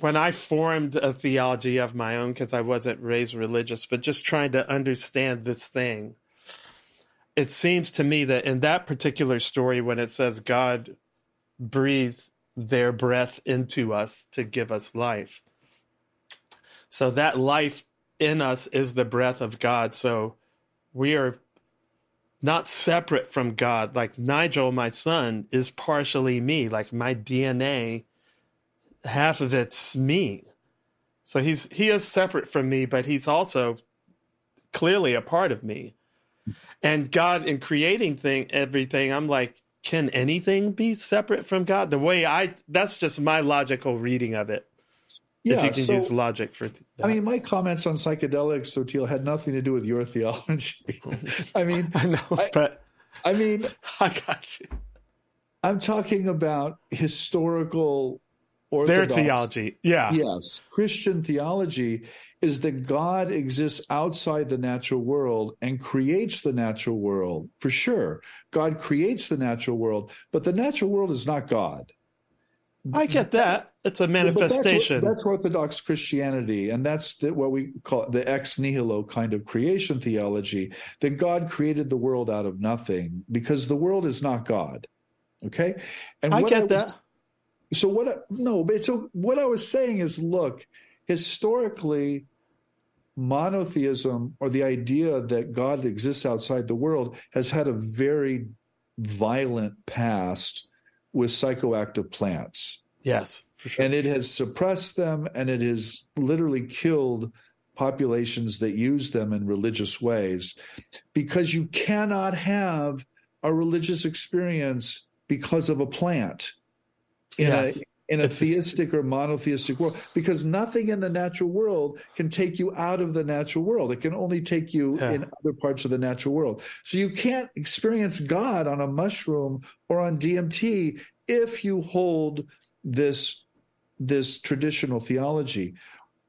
when I formed a theology of my own, because I wasn't raised religious, but just trying to understand this thing, it seems to me that in that particular story, when it says God breathed their breath into us to give us life, so that life in us is the breath of God. So we are not separate from God. Like Nigel, my son, is partially me. Like my DNA half of it's me. So he's he is separate from me, but he's also clearly a part of me. And God in creating thing everything, I'm like, can anything be separate from God? The way I that's just my logical reading of it. If you can so- use logic for th- that. I mean, my comments on psychedelics, Oteil, had nothing to do with your theology. [LAUGHS] I mean, I know, I- but I mean, [LAUGHS] I got you. I'm talking about historical Their theology, yeah, Yes, Christian theology is that God exists outside the natural world and creates the natural world. For sure, God creates the natural world, but the natural world is not God. I get that. It's a But that's what- manifestation. That's, Orthodox Christianity, and that's the, what we call the ex nihilo kind of creation theology. That God created the world out of nothing because the world is not God. Okay, and I get was- that. So what? I, no, but so what I was saying is, look, historically, monotheism or the idea that God exists outside the world has had a very violent past with psychoactive plants Yes, sure. and it has suppressed them and it has literally killed populations that use them in religious ways because you cannot have a religious experience because of a plant in Yes. a in a It's- theistic or monotheistic world because nothing in the natural world can take you out of the natural world it can only take you Yeah. in other parts of the natural world so you can't experience god on a mushroom or on DMT if you hold this this traditional theology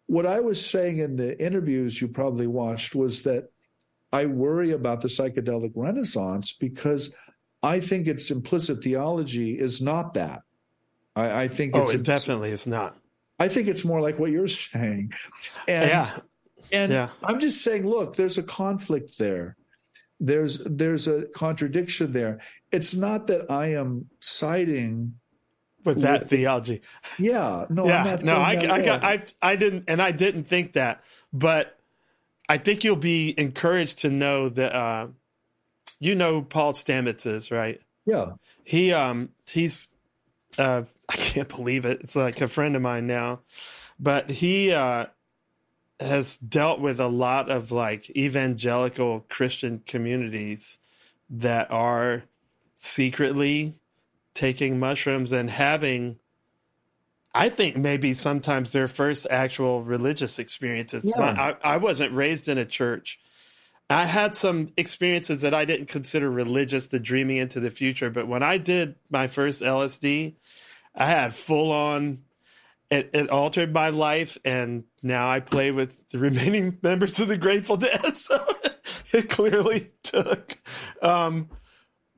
what i was saying in the interviews you probably watched was that i worry about the psychedelic renaissance because i think its implicit theology is not that i, I think oh, it's it definitely is not. i think it's more like what you're [LAUGHS] saying and yeah, and Yeah. I'm just saying, look, there's a conflict there. There's there's a contradiction there. It's not that I am citing. With that With- theology. Yeah, no, yeah, no, I, I got. I, I didn't, and I didn't think that, but I think you'll be encouraged to know that, uh, you know, Paul Stamets is right. yeah, He, um, he's, uh, [LAUGHS] I can't believe it. It's like a friend of mine now, but he, uh, has dealt with a lot of like evangelical Christian communities that are secretly taking mushrooms and having I think maybe sometimes their first actual religious experiences. Yeah. I, I wasn't raised in a church. I had some experiences that I didn't consider religious to dream me into the future, but when I did my first LSD, I had full on it, it altered my life and now I play with the [LAUGHS] remaining members of the Grateful Dead. [LAUGHS] So [LAUGHS] it clearly took. Um,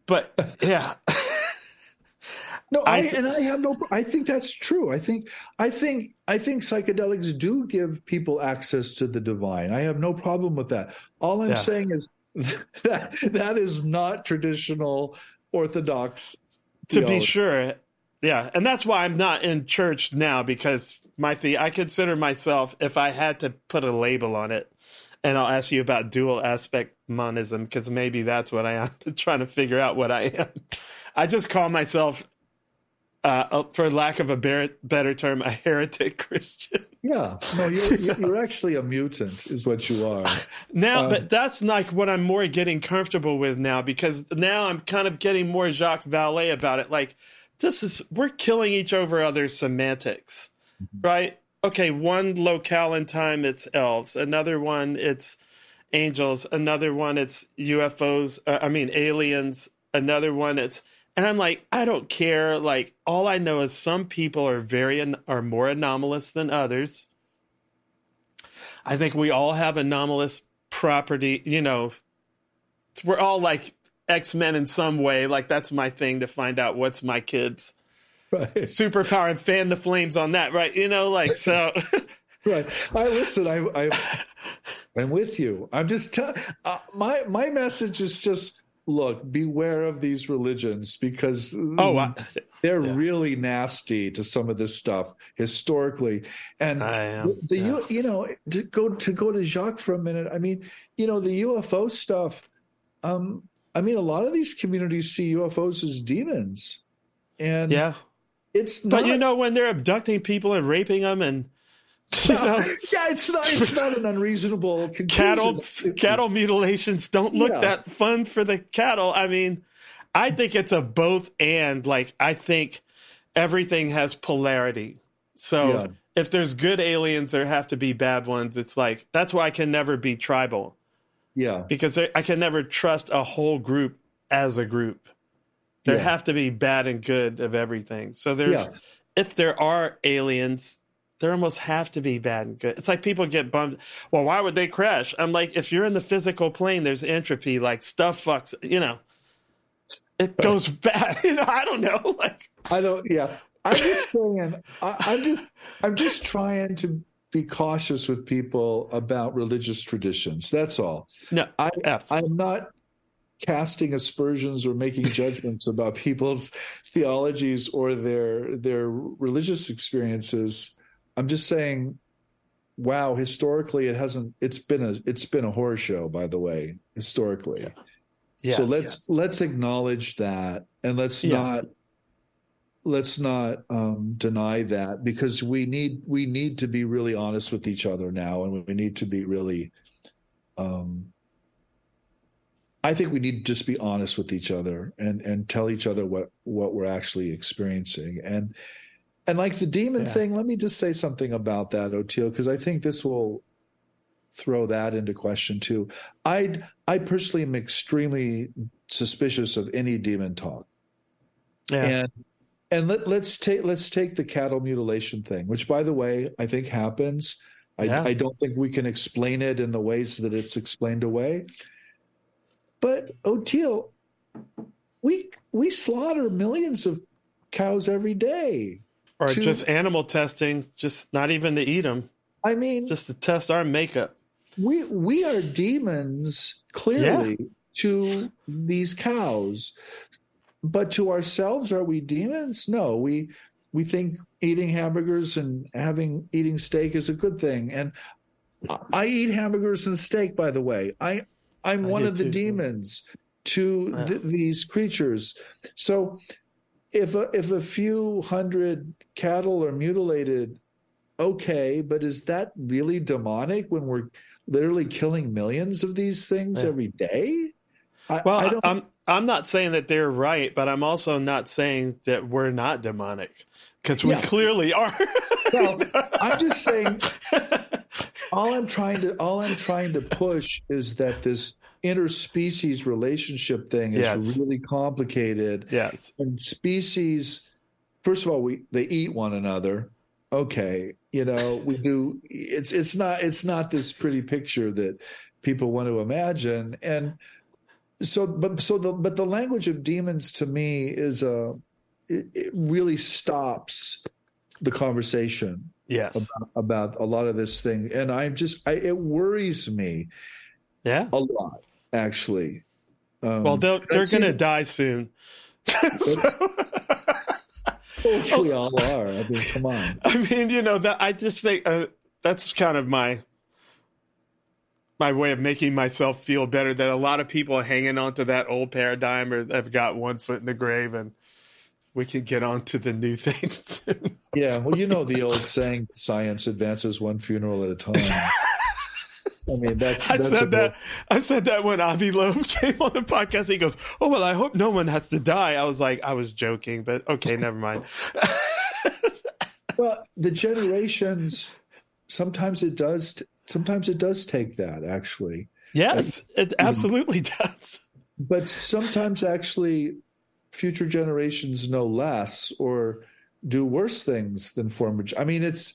but yeah. No, I, I- and I have no. I think that's true. I think I think I think psychedelics do give people access to the divine. I have no problem with that. All I'm Yeah. saying is [LAUGHS] that that is not traditional Orthodox. to be sure yeah and that's why i'm not in church now because my the i consider myself if i had to put a label on it and i'll ask you about dual aspect monism because maybe that's what i am [LAUGHS] trying to figure out what i am i just call myself uh, for lack of a better, better term, a heretic Christian. [LAUGHS] Yeah, no, you're, [LAUGHS] you're you're actually a mutant, is what you are. Now, Um, but that's like what I'm more getting comfortable with now because now I'm kind of getting more Jacques Vallée about it. Like, this is, we're killing each over other semantics, right? Okay, one locale in time, it's elves. Another one, it's angels. Another one, it's UFOs. Uh, I mean, aliens. Another one, it's, and I'm like, I don't care. Like, all I know is some people are very, are more anomalous than others. I think we all have anomalous property, you know, we're all like X-Men in some way. Like that's my thing to find out what's my kid's Right, superpower and fan the flames on that, right? You know, like so [LAUGHS] right. I listen. I, I, I'm with you. I'm just tell, uh, my my message is just look, beware of these religions because Oh, I, they're yeah. really nasty to some of this stuff historically. And am, the, the yeah. U- you know to go to go to Jacques for a minute. I mean, you know, the UFO stuff. Um, I mean, a lot of these communities see UFOs as demons, and yeah. it's not. But you know when they're abducting people and raping them and you know, [LAUGHS] yeah, it's not. It's not an unreasonable conclusion. cattle cattle mutilations don't look Yeah. that fun for the cattle. I mean, I think it's a both and. Like I think everything has polarity. So Yeah. if there's good aliens, there have to be bad ones. It's like that's why I can never be tribal Yeah. because I can never trust a whole group as a group. There Yeah. have to be bad and good of everything. So there's if there are aliens, there almost have to be bad and good. It's like people get bummed. Well, why would they crash? I'm like, if you're in the physical plane, there's entropy. Like stuff fucks. You know, it goes [LAUGHS] bad. You know, I don't know. Like I don't. Yeah, I'm just saying. I, I'm just. I'm just trying to be cautious with people about religious traditions. That's all. no, I. abs- I'm not casting aspersions or making [LAUGHS] judgments about people's theologies or their their religious experiences. I'm just saying. Wow, historically, it hasn't. It's been a. It's been a horror show, by the way. Historically, yes. so let's let's acknowledge that and let's Yeah. not let's not um, deny that because we need we need to be really honest with each other now and we need to be really um, I think we need to just be honest with each other and and tell each other what what we're actually experiencing and and like the demon Yeah. thing let me just say something about that Oteil because I think this will throw that into question too I I personally am extremely suspicious of any demon talk yeah. and and let, let's take let's take the cattle mutilation thing which by the way i think happens I, Yeah. I don't think we can explain it in the ways that it's explained away but Oteil, we we slaughter millions of cows every day or to- just animal testing, just not even to eat them, i mean just to test our makeup. we we are demons clearly to these cows. But to ourselves are we demons? No we we think eating hamburgers and having eating steak is a good thing. And i, eat hamburgers and steak by the way. I i'm I one of the too. demons to th- these creatures. So if a, if a few hundred cattle are mutilated okay but is that really demonic when we're literally killing millions of these things Yeah. every day I, Well, I don't am I'm not saying that they're right, but I'm also not saying that we're not demonic because we Yeah. clearly are. [LAUGHS] well, i'm just saying all i'm trying to all i'm trying to push is that this interspecies relationship thing is Yes. really complicated yes. and species first of all we they eat one another okay you know we do it's it's not it's not this pretty picture that people want to imagine and so but so the but the language of demons to me is a it, it really stops the conversation Yes. about a lot of this thing and i'm just I, it worries me Yeah. a lot actually um, Well, they're, they're going to die soon. well, [LAUGHS] we [LAUGHS] all are i mean come on [LAUGHS] I mean, you know that I just think uh, that's kind of my my way of making myself feel better. That a lot of people are hanging on to that old paradigm or have got one foot in the grave, and we can get on to the new things. Yeah, well, you know the old saying, "Science advances one funeral at a time." I mean, that's. I that's said that. I said that when Avi Loeb [LAUGHS] came on the podcast. He goes, "Oh well, I hope no one has to die." I was like, I was joking, but okay, never mind. [LAUGHS] Well, the generations. Sometimes it does. Sometimes it does take that actually, Yes, it absolutely does. but sometimes actually, future generations know less or do worse things than former. I mean, it's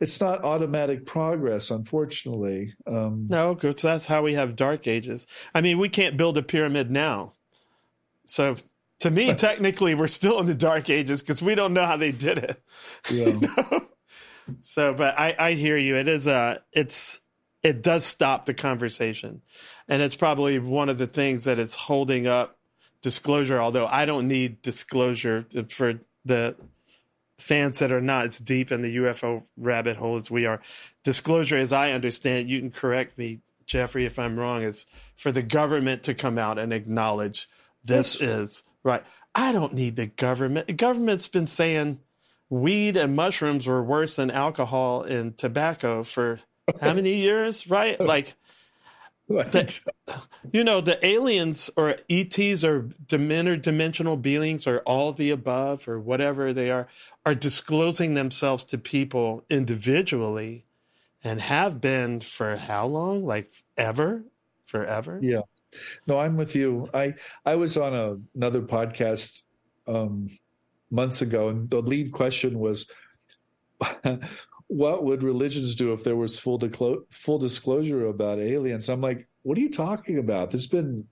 it's not automatic progress, unfortunately. Um, No, because that's how we have dark ages. I mean, we can't build a pyramid now. So to me, [LAUGHS] technically, we're still in the dark ages because we don't know how they did it. yeah. [LAUGHS] So, but I, I hear you. It is a, it's, it does stop the conversation. And it's probably one of the things that it's holding up disclosure, although I don't need disclosure for the fans that are not as deep in the UFO rabbit hole as we are. Disclosure, as I understand you can correct me, Jeffrey, if I'm wrong, is for the government to come out and acknowledge this is right. I don't need the government. The government's been saying weed and mushrooms were worse than alcohol and tobacco for how many years, right? [LAUGHS] Like, [LAUGHS] Right. [LAUGHS] you know, the aliens or ETs or interdimensional beings or all the above or whatever they are, are disclosing themselves to people individually and have been for how long? Like ever? Forever? Yeah. No, I'm with you. I I was on a, another podcast um, months ago, and the lead question was, [LAUGHS] "What would religions do if there was full full disclosure about aliens?" I'm like, "What are you talking about? There's been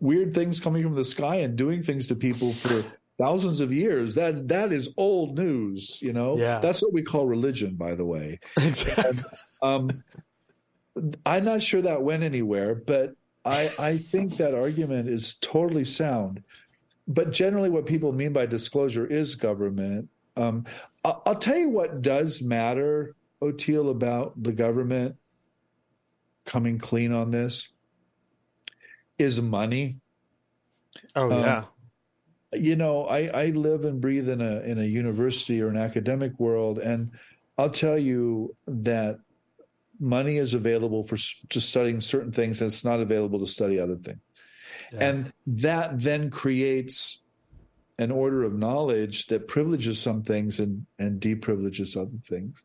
weird things coming from the sky and doing things to people for thousands of years. That that is old news. You know, Yeah. that's what we call religion, by the way." [LAUGHS] Exactly. Um, I'm not sure that went anywhere, but I, I think that argument is totally sound. But generally, what people mean by disclosure is government. Um, I'll, tell you what does matter, Oteil, about the government coming clean on this is money. Oh, Um, yeah. you know, I, I live and breathe in a in a university or an academic world, and I'll tell you that money is available for just studying certain things, and it's not available to study other things. And that then creates an order of knowledge that privileges some things and and deprivileges other things.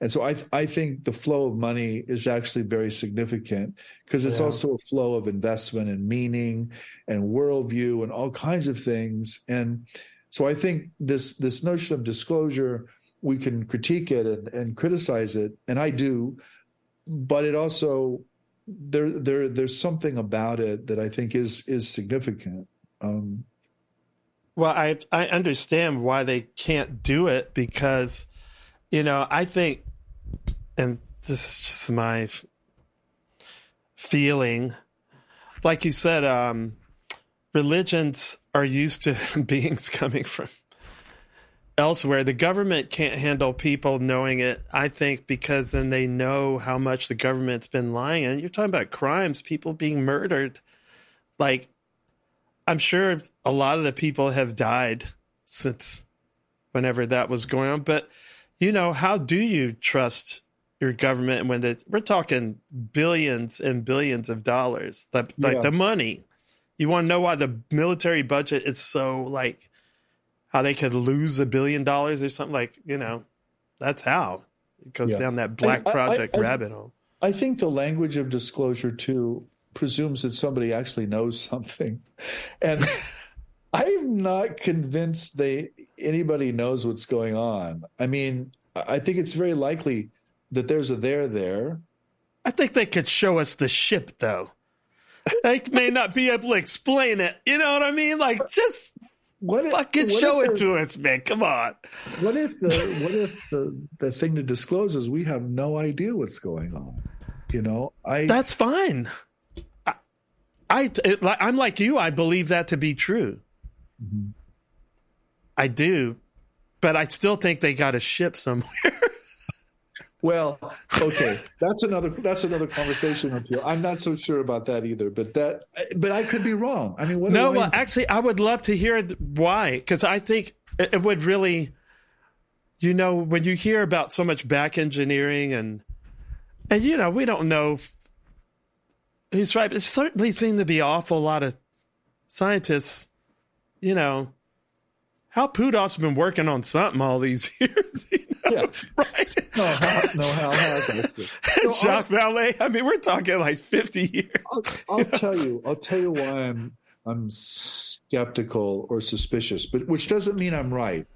And so I I think the flow of money is actually very significant because it's Yeah. also a flow of investment and meaning and worldview and all kinds of things. And so I think this this notion of disclosure, we can critique it and, and criticize it, and I do, but it also there there there's something about it that I think is is significant. Um, Well, I I understand why they can't do it because, you know, I think, and this is just my feeling, like you said, um, religions are used to [LAUGHS] beings coming from elsewhere. The government can't handle people knowing it. I think because then they know how much the government's been lying. And you're talking about crimes, people being murdered, like I'm sure a lot of the people have died since whenever that was going on. But you know, how do you trust your government when we're talking billions and billions of dollars, like, like Yeah. the money? You want to know why the military budget is so like how they could lose a billion dollars or something like you know that's how it goes Yeah. down that black I- I- project I- rabbit hole. I think the language of disclosure too presumes that somebody actually knows [LAUGHS] something, and I'm not convinced they anybody knows what's going on. I mean, I think it's very likely that there's a there there. I think they could show us the ship though. They may not be able to explain it. You know what I mean? Like just What if, fucking what show it to us, man. Come on. What if the what if the the thing to disclose is we have no idea what's going on? You know, I That's fine. I, it, like- I'm like you. I believe that to be true. Mm-hmm. I do, but I still think they got a ship somewhere. [LAUGHS] Well, okay, that's another that's another conversation up here. I'm not so sure about that either, but that but I could be wrong. I mean, what no, well, actually, I would love to hear why, because I think it, it would really, you know, when you hear about so much back engineering and and you know, we don't know who's right, but it certainly seemed to be an awful lot of scientists, you know. Hal Puthoff's been working on something all these [LAUGHS] years, you know, Yeah. right? no, how, no, how has actually. [LAUGHS] No, Jacques Vallée. I mean, we're talking like fifty years. I'll, I'll [LAUGHS] tell you. I'll tell you why I'm I'm skeptical or suspicious, but which doesn't mean I'm right.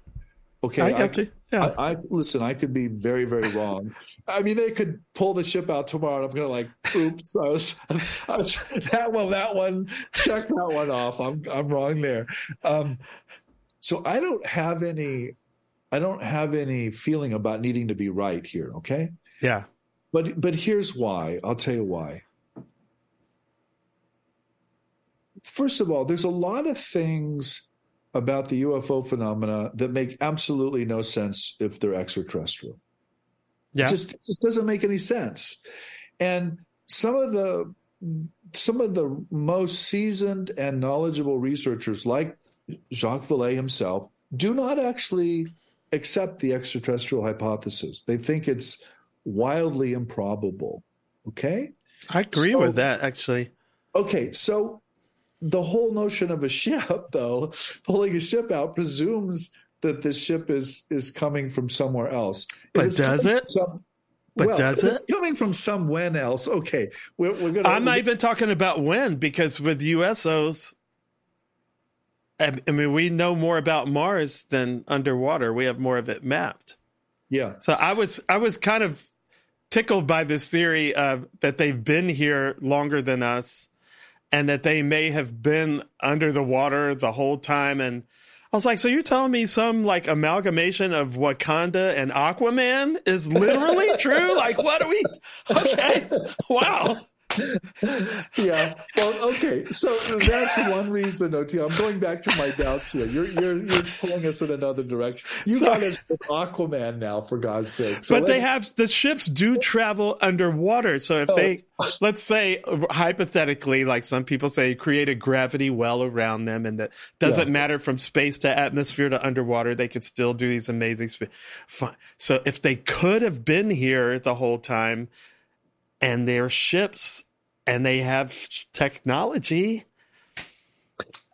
Okay, I got you. Yeah. I, I listen. I could be very, very wrong. [LAUGHS] I mean, they could pull the ship out tomorrow, and I'm gonna like, oops, I was, [LAUGHS] I was that one, that one, check that one off. I'm, I'm wrong there. Um, so I don't have any, I don't have any feeling about needing to be right here. Okay, yeah. but but here's why. I'll tell you why. First of all, there's a lot of things about the UFO phenomena that make absolutely no sense if they're extraterrestrial. Yeah. It just it just doesn't make any sense. And some of the some of the most seasoned and knowledgeable researchers, like Jacques Vallée himself, do not actually accept the extraterrestrial hypothesis. They think it's wildly improbable. Okay. I agree So- with that, actually. Okay. So the whole notion of a ship, [LAUGHS] though, pulling a ship out presumes that this ship is is coming from somewhere else. But does it? Some, But well, does if It's coming from somewhere else. Okay, we're, we're gonna. I'm not even talking about when, because with USOs, I I mean, we know more about Mars than underwater. We have more of it mapped. Yeah. So I was I was kind of tickled by this theory of that they've been here longer than us and that they may have been under the water the whole time and I was like, so you're telling me some like amalgamation of Wakanda and Aquaman is literally [LAUGHS] true? Like, what are we? Okay, wow. [LAUGHS] yeah. Well, okay. So that's one reason, OT. I'm going back to my doubts here. You're you're you're pulling us in another direction. You got us with Aquaman now, for God's sake. So but they have the ships do travel underwater. So if they, oh. [LAUGHS] let's say, hypothetically, like some people say, create a gravity well around them, and that doesn't Yeah. matter from space to atmosphere to underwater, they could still do these amazing. Sp- Fine. So if they could have been here the whole time, and they're ships, and they have technology, I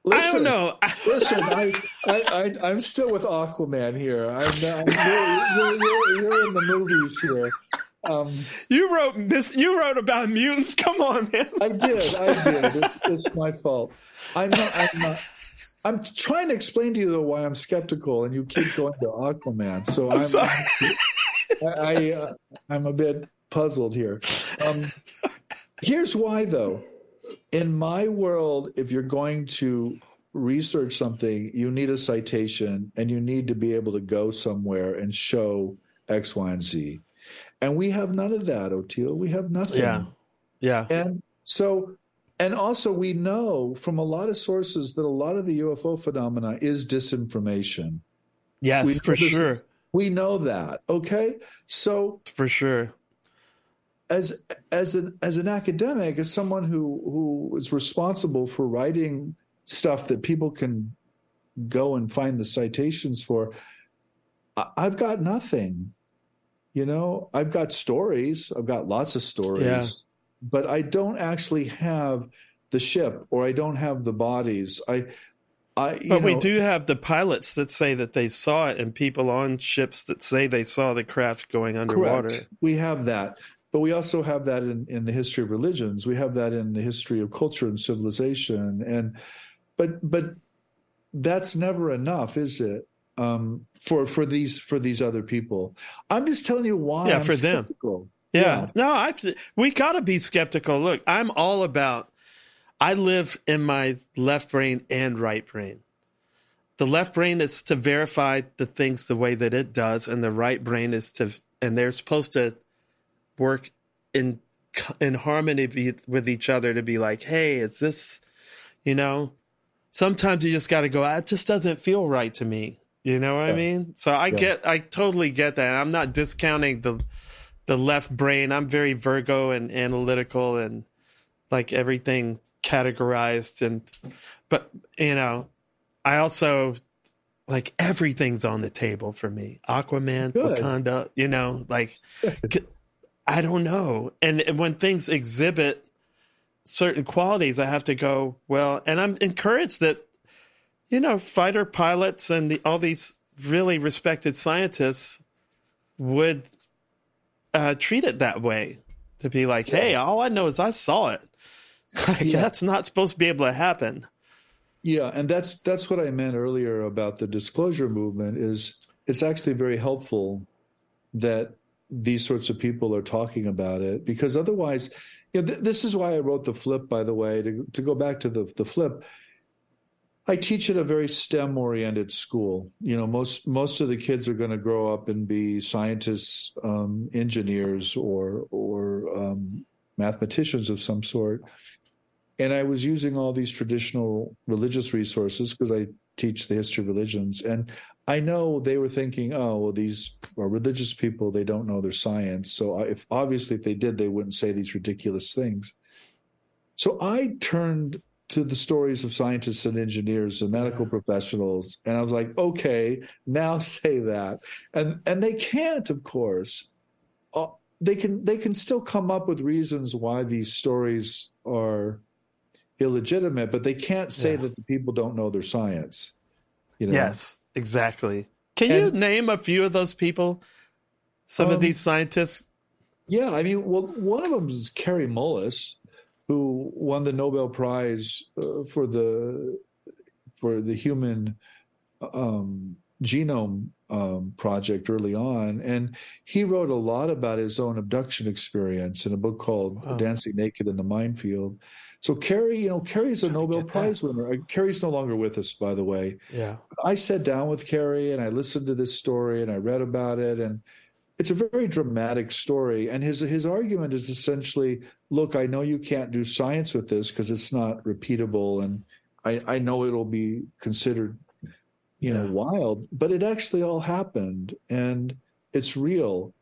Listen, don't know. [LAUGHS] Listen, I, I, I, I'm still with Aquaman here. I'm, I'm you're, you're, you're, you're in the movies here. Um, You wrote this. You wrote about mutants. [LAUGHS] Come on, man. I did. I did. It's, it's my fault. I'm not. I'm not. I'm trying to explain to you though why I'm skeptical, and you keep going to Aquaman. So I'm, sorry. I, I uh, I'm a bit puzzled here. Um, here's why, though. In my world, if you're going to research something, you need a citation, and you need to be able to go somewhere and show X, Y, and Z. And we have none of that, Oteil. We have nothing. Yeah, yeah. And so, and also we know from a lot of sources that a lot of the UFO phenomena is disinformation. Yes, We- for sure. We know that. Okay. So For sure. As as an as an academic, as someone who who is responsible for writing stuff that people can go and find the citations for, I've got nothing. You know, I've got stories. I've got lots of stories, Yeah. but I don't actually have the ship, or I don't have the bodies. I, I. But we do have the pilots that say that they saw it, and people on ships that say they saw the craft going underwater. Correct. We have that. But we also have that in, in the history of religions. We have that in the history of culture and civilization. And but but that's never enough, is it? Um, for for these for these other people. I'm just telling you why. Yeah, I'm for them. Yeah. Yeah. No, I we got to be skeptical. Look, I'm all about I live in my left brain and right brain. The left brain is to verify the things the way that it does and the right brain is to and they're supposed to work in in harmony be, with each other to be like, "Hey, is this you know, sometimes you just got to go, "Ah, it just doesn't feel right to me." You know what I mean? So I get I totally get that. I'm not discounting the the left brain. I'm very Virgo and analytical and like everything categorized and but you know, I also like everything's on the table for me. Aquaman, Good. Wakanda, you know, like [LAUGHS] I don't know. And, and when things exhibit certain qualities, I have to go, well, and I'm encouraged that you know, fighter pilots and the, all these really respected scientists would uh, treat it that way to be like, hey, all I know is I saw it. [LAUGHS] Like, Yeah. That's not supposed to be able to happen. Yeah, and that's that's what I meant earlier about the disclosure movement is it's actually very helpful that these sorts of people are talking about it because otherwise you know, th- this is why I wrote the flip by the way to to go back to the the flip. I teach at a very STEM oriented school. You know, most most of the kids are going to grow up and be scientists, um, engineers, or or um, mathematicians of some sort. And I was using all these traditional religious resources because I teach the history of religions, and I know they were thinking, "Oh, well, these are religious people; they don't know their science." So, if obviously if they did, they wouldn't say these ridiculous things. So I turned to the stories of scientists and engineers and medical professionals, and I was like, "Okay, now [LAUGHS] say that," and and they can't, of course. Uh, they can they can still come up with reasons why these stories are illegitimate, but they can't say Yeah. that the people don't know their science. You know? Yes, exactly. Can And- you name a few of those people? Some of Um, these scientists. Yeah, I mean, well, one of them is Kary Mullis, who won the Nobel Prize uh, for the for the human um, genome um, project early on, and he wrote a lot about his own abduction experience in a book called Wow. "Dancing Naked in the Minefield." So Kary, you know, Kary's a Nobel that. Prize winner. Uh, Kary's no longer with us, by the way. Yeah. I sat down with Kary and I listened to this story and I read about it and it's a very dramatic story and his his argument is essentially look I know you can't do science with this because it's not repeatable and I I know it'll be considered you know Yeah. wild but it actually all happened and it's real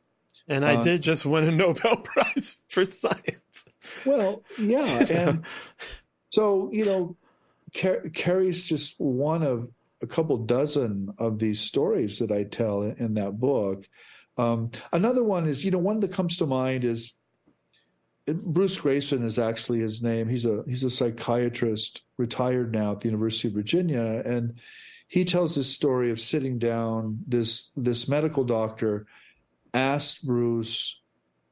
And I Uh, did just win a [LAUGHS] Nobel Prize for science. well yeah You [LAUGHS] know? and so you know Car- Kary's just one of a couple dozen of these stories that I tell in, in that book. Um, another one is, you know, one that comes to mind is Bruce Greyson is actually his name. He's a he's a psychiatrist, retired now at the University of Virginia, and he tells this story of sitting down. This this medical doctor asked Bruce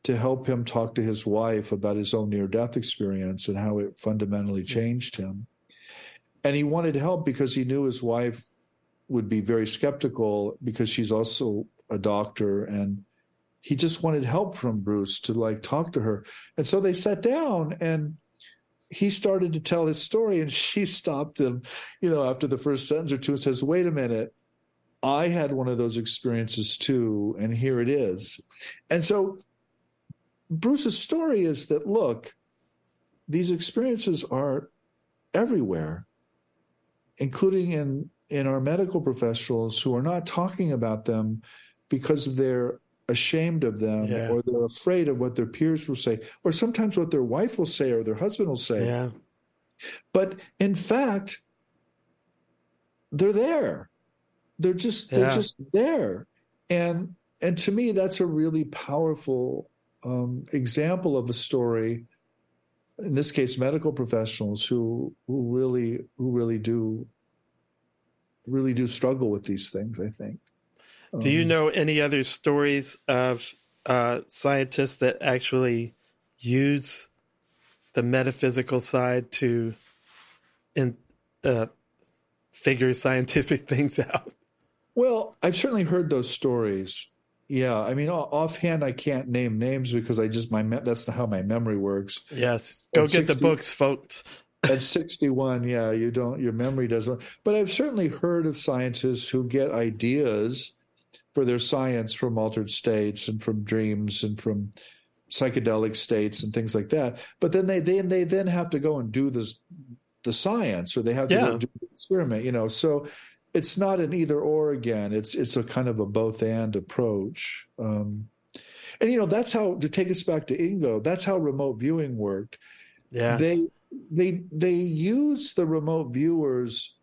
to help him talk to his wife about his own near death experience and how it fundamentally changed him. And he wanted help because he knew his wife would be very skeptical because she's also a doctor and he just wanted help from Bruce to like talk to her. And so they sat down and he started to tell his story and [LAUGHS] she stopped him, you know, after the first sentence or two and says, wait a minute. I had one of those experiences too, and here it is. And so Bruce's story is that look, these experiences are everywhere, including in in our medical professionals who are not talking about them because they're ashamed of them Yeah. or they're afraid of what their peers will say or sometimes what their wife will say or their husband will say Yeah. but in fact they're there they're just they're just there. And and to me that's a really powerful um, example of a story in this case medical professionals who who really who really do really do struggle with these things i think. Do you Um, know any other stories of uh, scientists that actually use the metaphysical side to in, uh, figure scientific [LAUGHS] things out? Well, I've certainly heard those stories. Yeah, I mean, offhand, I can't name names because I just my me- that's how my memory works. Yes. Go And get the books, folks. [LAUGHS] At sixty-one, yeah, you don't your memory doesn't. But I've certainly heard of scientists who get ideas for their science from altered states and from dreams and from psychedelic states and things like that. But then they then they then have to go and do this the science or they have to go Yeah. do the experiment, you know. So it's not an either or again. It's it's a kind of a both and approach. Um, and you know that's how to take us back to Ingo. That's how remote viewing worked. Yeah. They they they use the remote viewers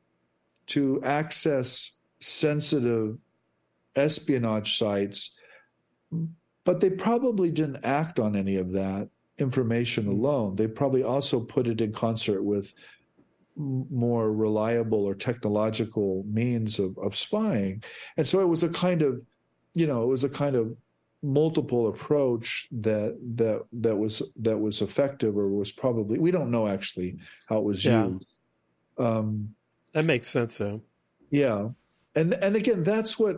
to access sensitive espionage sites, but they probably didn't act on any of that information alone. They probably also put it in concert with more reliable or technological means of, of spying. And so it was a kind of, you know, it was a kind of multiple approach that that that was that was effective or was probably we don't know actually how it was Yeah. used. Um that makes sense, though. yeah. And and again that's what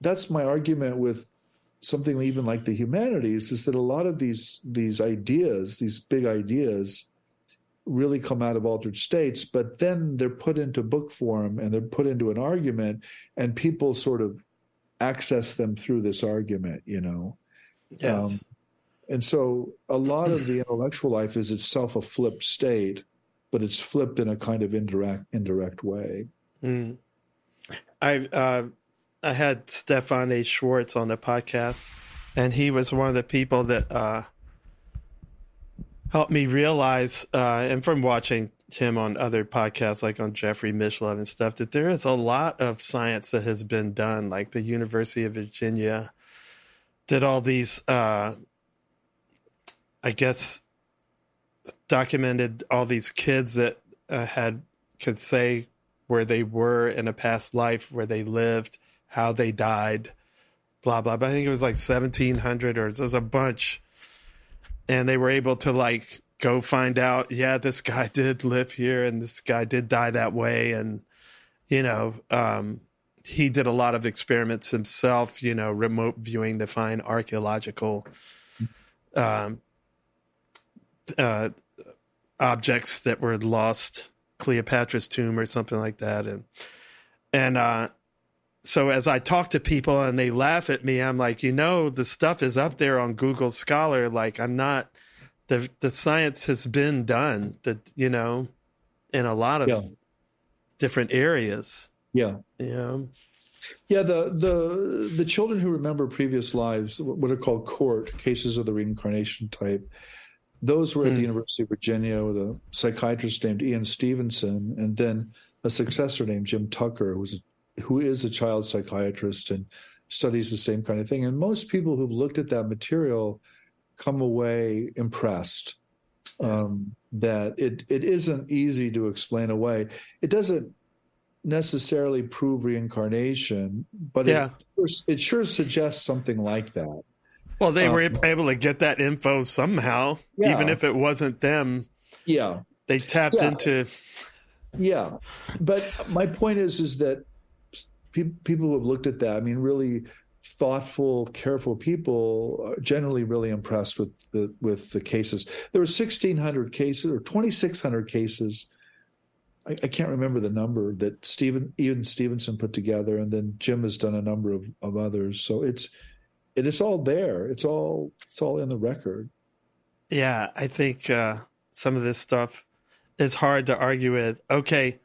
that's my argument with something even like the humanities is that a lot of these these ideas, these big ideas really come out of altered states, but then they're put into book form and they're put into an argument and people sort of access them through this argument, you know. Yes. Um, and so a lot of the intellectual life is itself a flipped state, but it's flipped in a kind of indirect indirect way. Mm. I uh, I had Stephan A. Schwartz on the podcast, and he was one of the people that uh, helped me realize, uh, and from watching him on other podcasts like on Jeffrey Mishlove and stuff, that there is a lot of science that has been done, like the University of Virginia did all these, uh, I guess, documented all these kids that uh, had could say where they were in a past life, where they lived, how they died, blah blah. But I think it was like seventeen hundred, or it was a bunch, and they were able to like go find out. Yeah, this guy [LAUGHS] did live here, and this guy did die that way, and you know, um, he did a lot of experiments himself. You know, remote viewing to find archaeological. Um, uh, objects that were lost, Cleopatra's tomb or something like that, and and uh, so as I talk to people and they laugh at me, I'm like, you know, the stuff is up there on Google Scholar. Like I'm not the the science has been done that you know in a lot of Yeah. different areas. Yeah. You know, Yeah, the the the children who remember previous lives, what are called court cases of the reincarnation type, those were at the hmm. University of Virginia with a psychiatrist named Ian Stevenson, and then a successor named Jim Tucker, who was who is a child psychiatrist and studies the same kind of thing. And most people who've looked at that material come away impressed um, that it it isn't easy to explain away. It doesn't necessarily prove reincarnation, but Yeah. it, it sure suggests something like that. well, they were Um, able to get that info somehow, Yeah. even if it wasn't them. Yeah, They tapped Yeah. into yeah. But my point is, is that pe- people who have looked at that, I mean, really thoughtful, careful people, are generally really impressed with the with the cases. There were sixteen hundred cases or twenty six hundred cases. I, I can't remember the number that Stephen Ian Stevenson put together, and then Jim has done a number of, of others. So it's it is all there. It's all it's all in the record. Yeah, I think uh, some of this stuff is hard to argue with. Okay,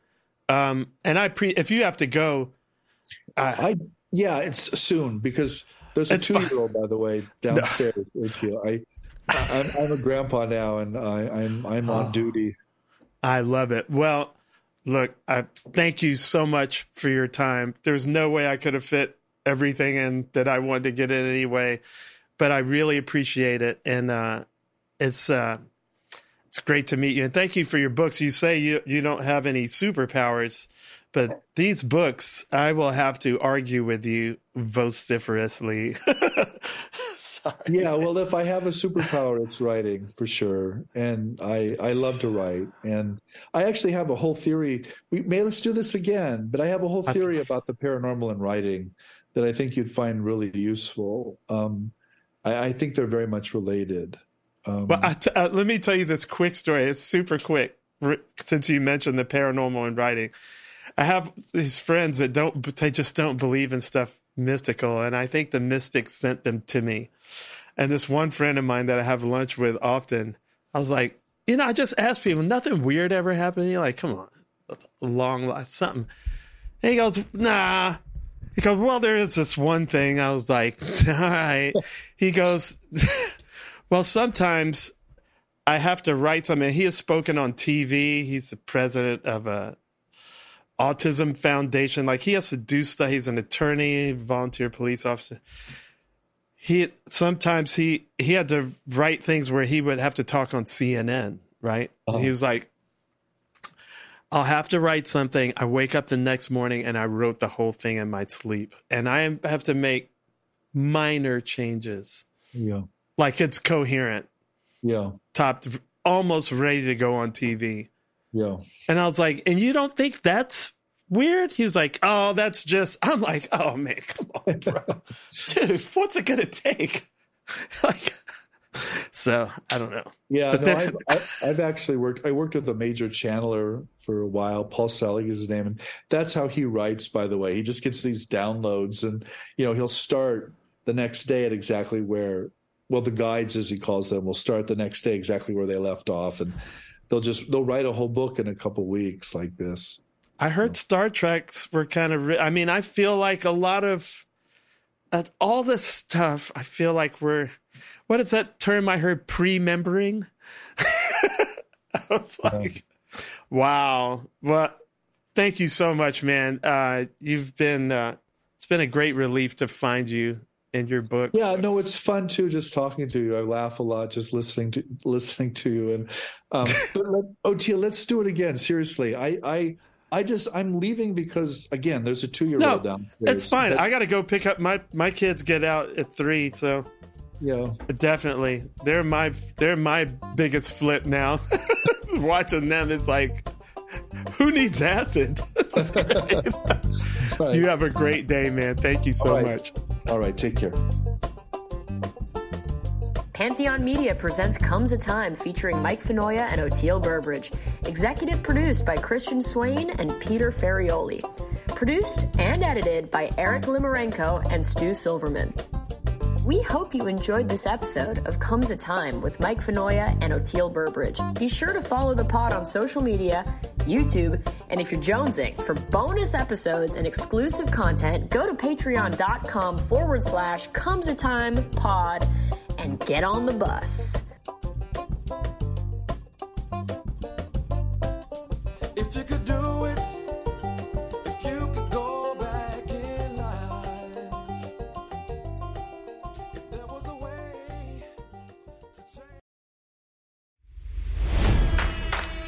um, and I pre if you have to go, uh, I yeah, it's soon because there's a two year old by the way [LAUGHS] downstairs. with you. I I'm, I'm a grandpa now, and I, I'm I'm on Oh. duty. I love it. Well, look, I thank you so much for your time. There's no way I could have fit everything in that I wanted to get in anyway, but I really appreciate it, and uh, it's uh, it's great to meet you. And thank you for your books. You say you you don't have any superpowers, but these books, I will have to argue with you vociferously. [LAUGHS] Sorry. Yeah, well, if I have a superpower, it's writing for sure, and I I love to write, and I actually have a whole theory. We may let's do this again, but I have a whole theory about the paranormal and writing that I think you'd find really useful. Um, I, I think they're very much related. Um, Well, t- uh, let me tell you this quick story. It's super quick since you mentioned the paranormal in writing. I have these friends that don't, they just don't believe in stuff mystical. And I think the mystics sent them to me. And this one friend of mine that I have lunch with often, I was like, you know, I just ask people, nothing weird ever happened. You're like, come on, that's a long life, something. And he goes, nah. He goes, well, there is this one thing. I was like, [LAUGHS] all right. He goes, [LAUGHS] well, sometimes I have to write something. He has spoken on TV. He's the president of a autism foundation. Like he has to do stuff. He's an attorney, volunteer police officer. He sometimes he he had to write things where he would have to talk on CNN. Right? He uh-huh. was like, I'll have to write something. I wake up the next morning and I wrote the whole thing in my sleep, and I have to make minor changes. yeah, Like it's coherent yeah, top almost ready to go on TV. Yeah. And I was like, and you don't think that's weird? He was like, oh, that's just, I'm like, oh man, come on, bro. [LAUGHS] Dude, what's it going to take? [LAUGHS] like, so I don't know. Yeah, But no, then- I've, I- I've actually worked. I worked with a major channeler for a while. Paul Selig is his name, and that's how he writes. By the way, he just gets these downloads, and you know he'll start the next day at exactly where. Well, the guides, as he calls them, will start the next day exactly where they left off, and they'll just they'll write a whole book in a couple weeks like this. I heard Star Treks were kind of, I mean, I feel like a lot of that, all this stuff, I feel like we're, what is that term I heard? Pre-membering? [LAUGHS] I was like, wow. Well, thank you so much, man. Uh, you've been, uh, it's been a great relief to find you and your books. Yeah, no, it's fun too. Just talking to you, I laugh a lot just listening to listening to you. And um, [LAUGHS] but let, Oteil, let's do it again. Seriously, I I I just I'm leaving because again, there's a two year no, old downstairs. it's fine. But, I got to go pick up my my kids. Get out at three, so yeah, definitely they're my they're my biggest flip now. [LAUGHS] Watching them, it's like who needs acid? [LAUGHS] This is great. right. You have a great day, man. Thank you so right. much. All right, take care. Pantheon Media presents Comes a Time featuring Mike Finoia and Oteil Burbridge. Executive produced by Christian Swain and Peter Ferrioli. Produced and edited by Eric Limarenko and Stu Silverman. We hope you enjoyed this episode of Comes a Time with Mike Finoia and Oteil Burbridge. Be sure to follow the pod on social media, YouTube, and if you're jonesing for bonus episodes and exclusive content, go to patreon.com forward slash comes a time pod and get on the bus.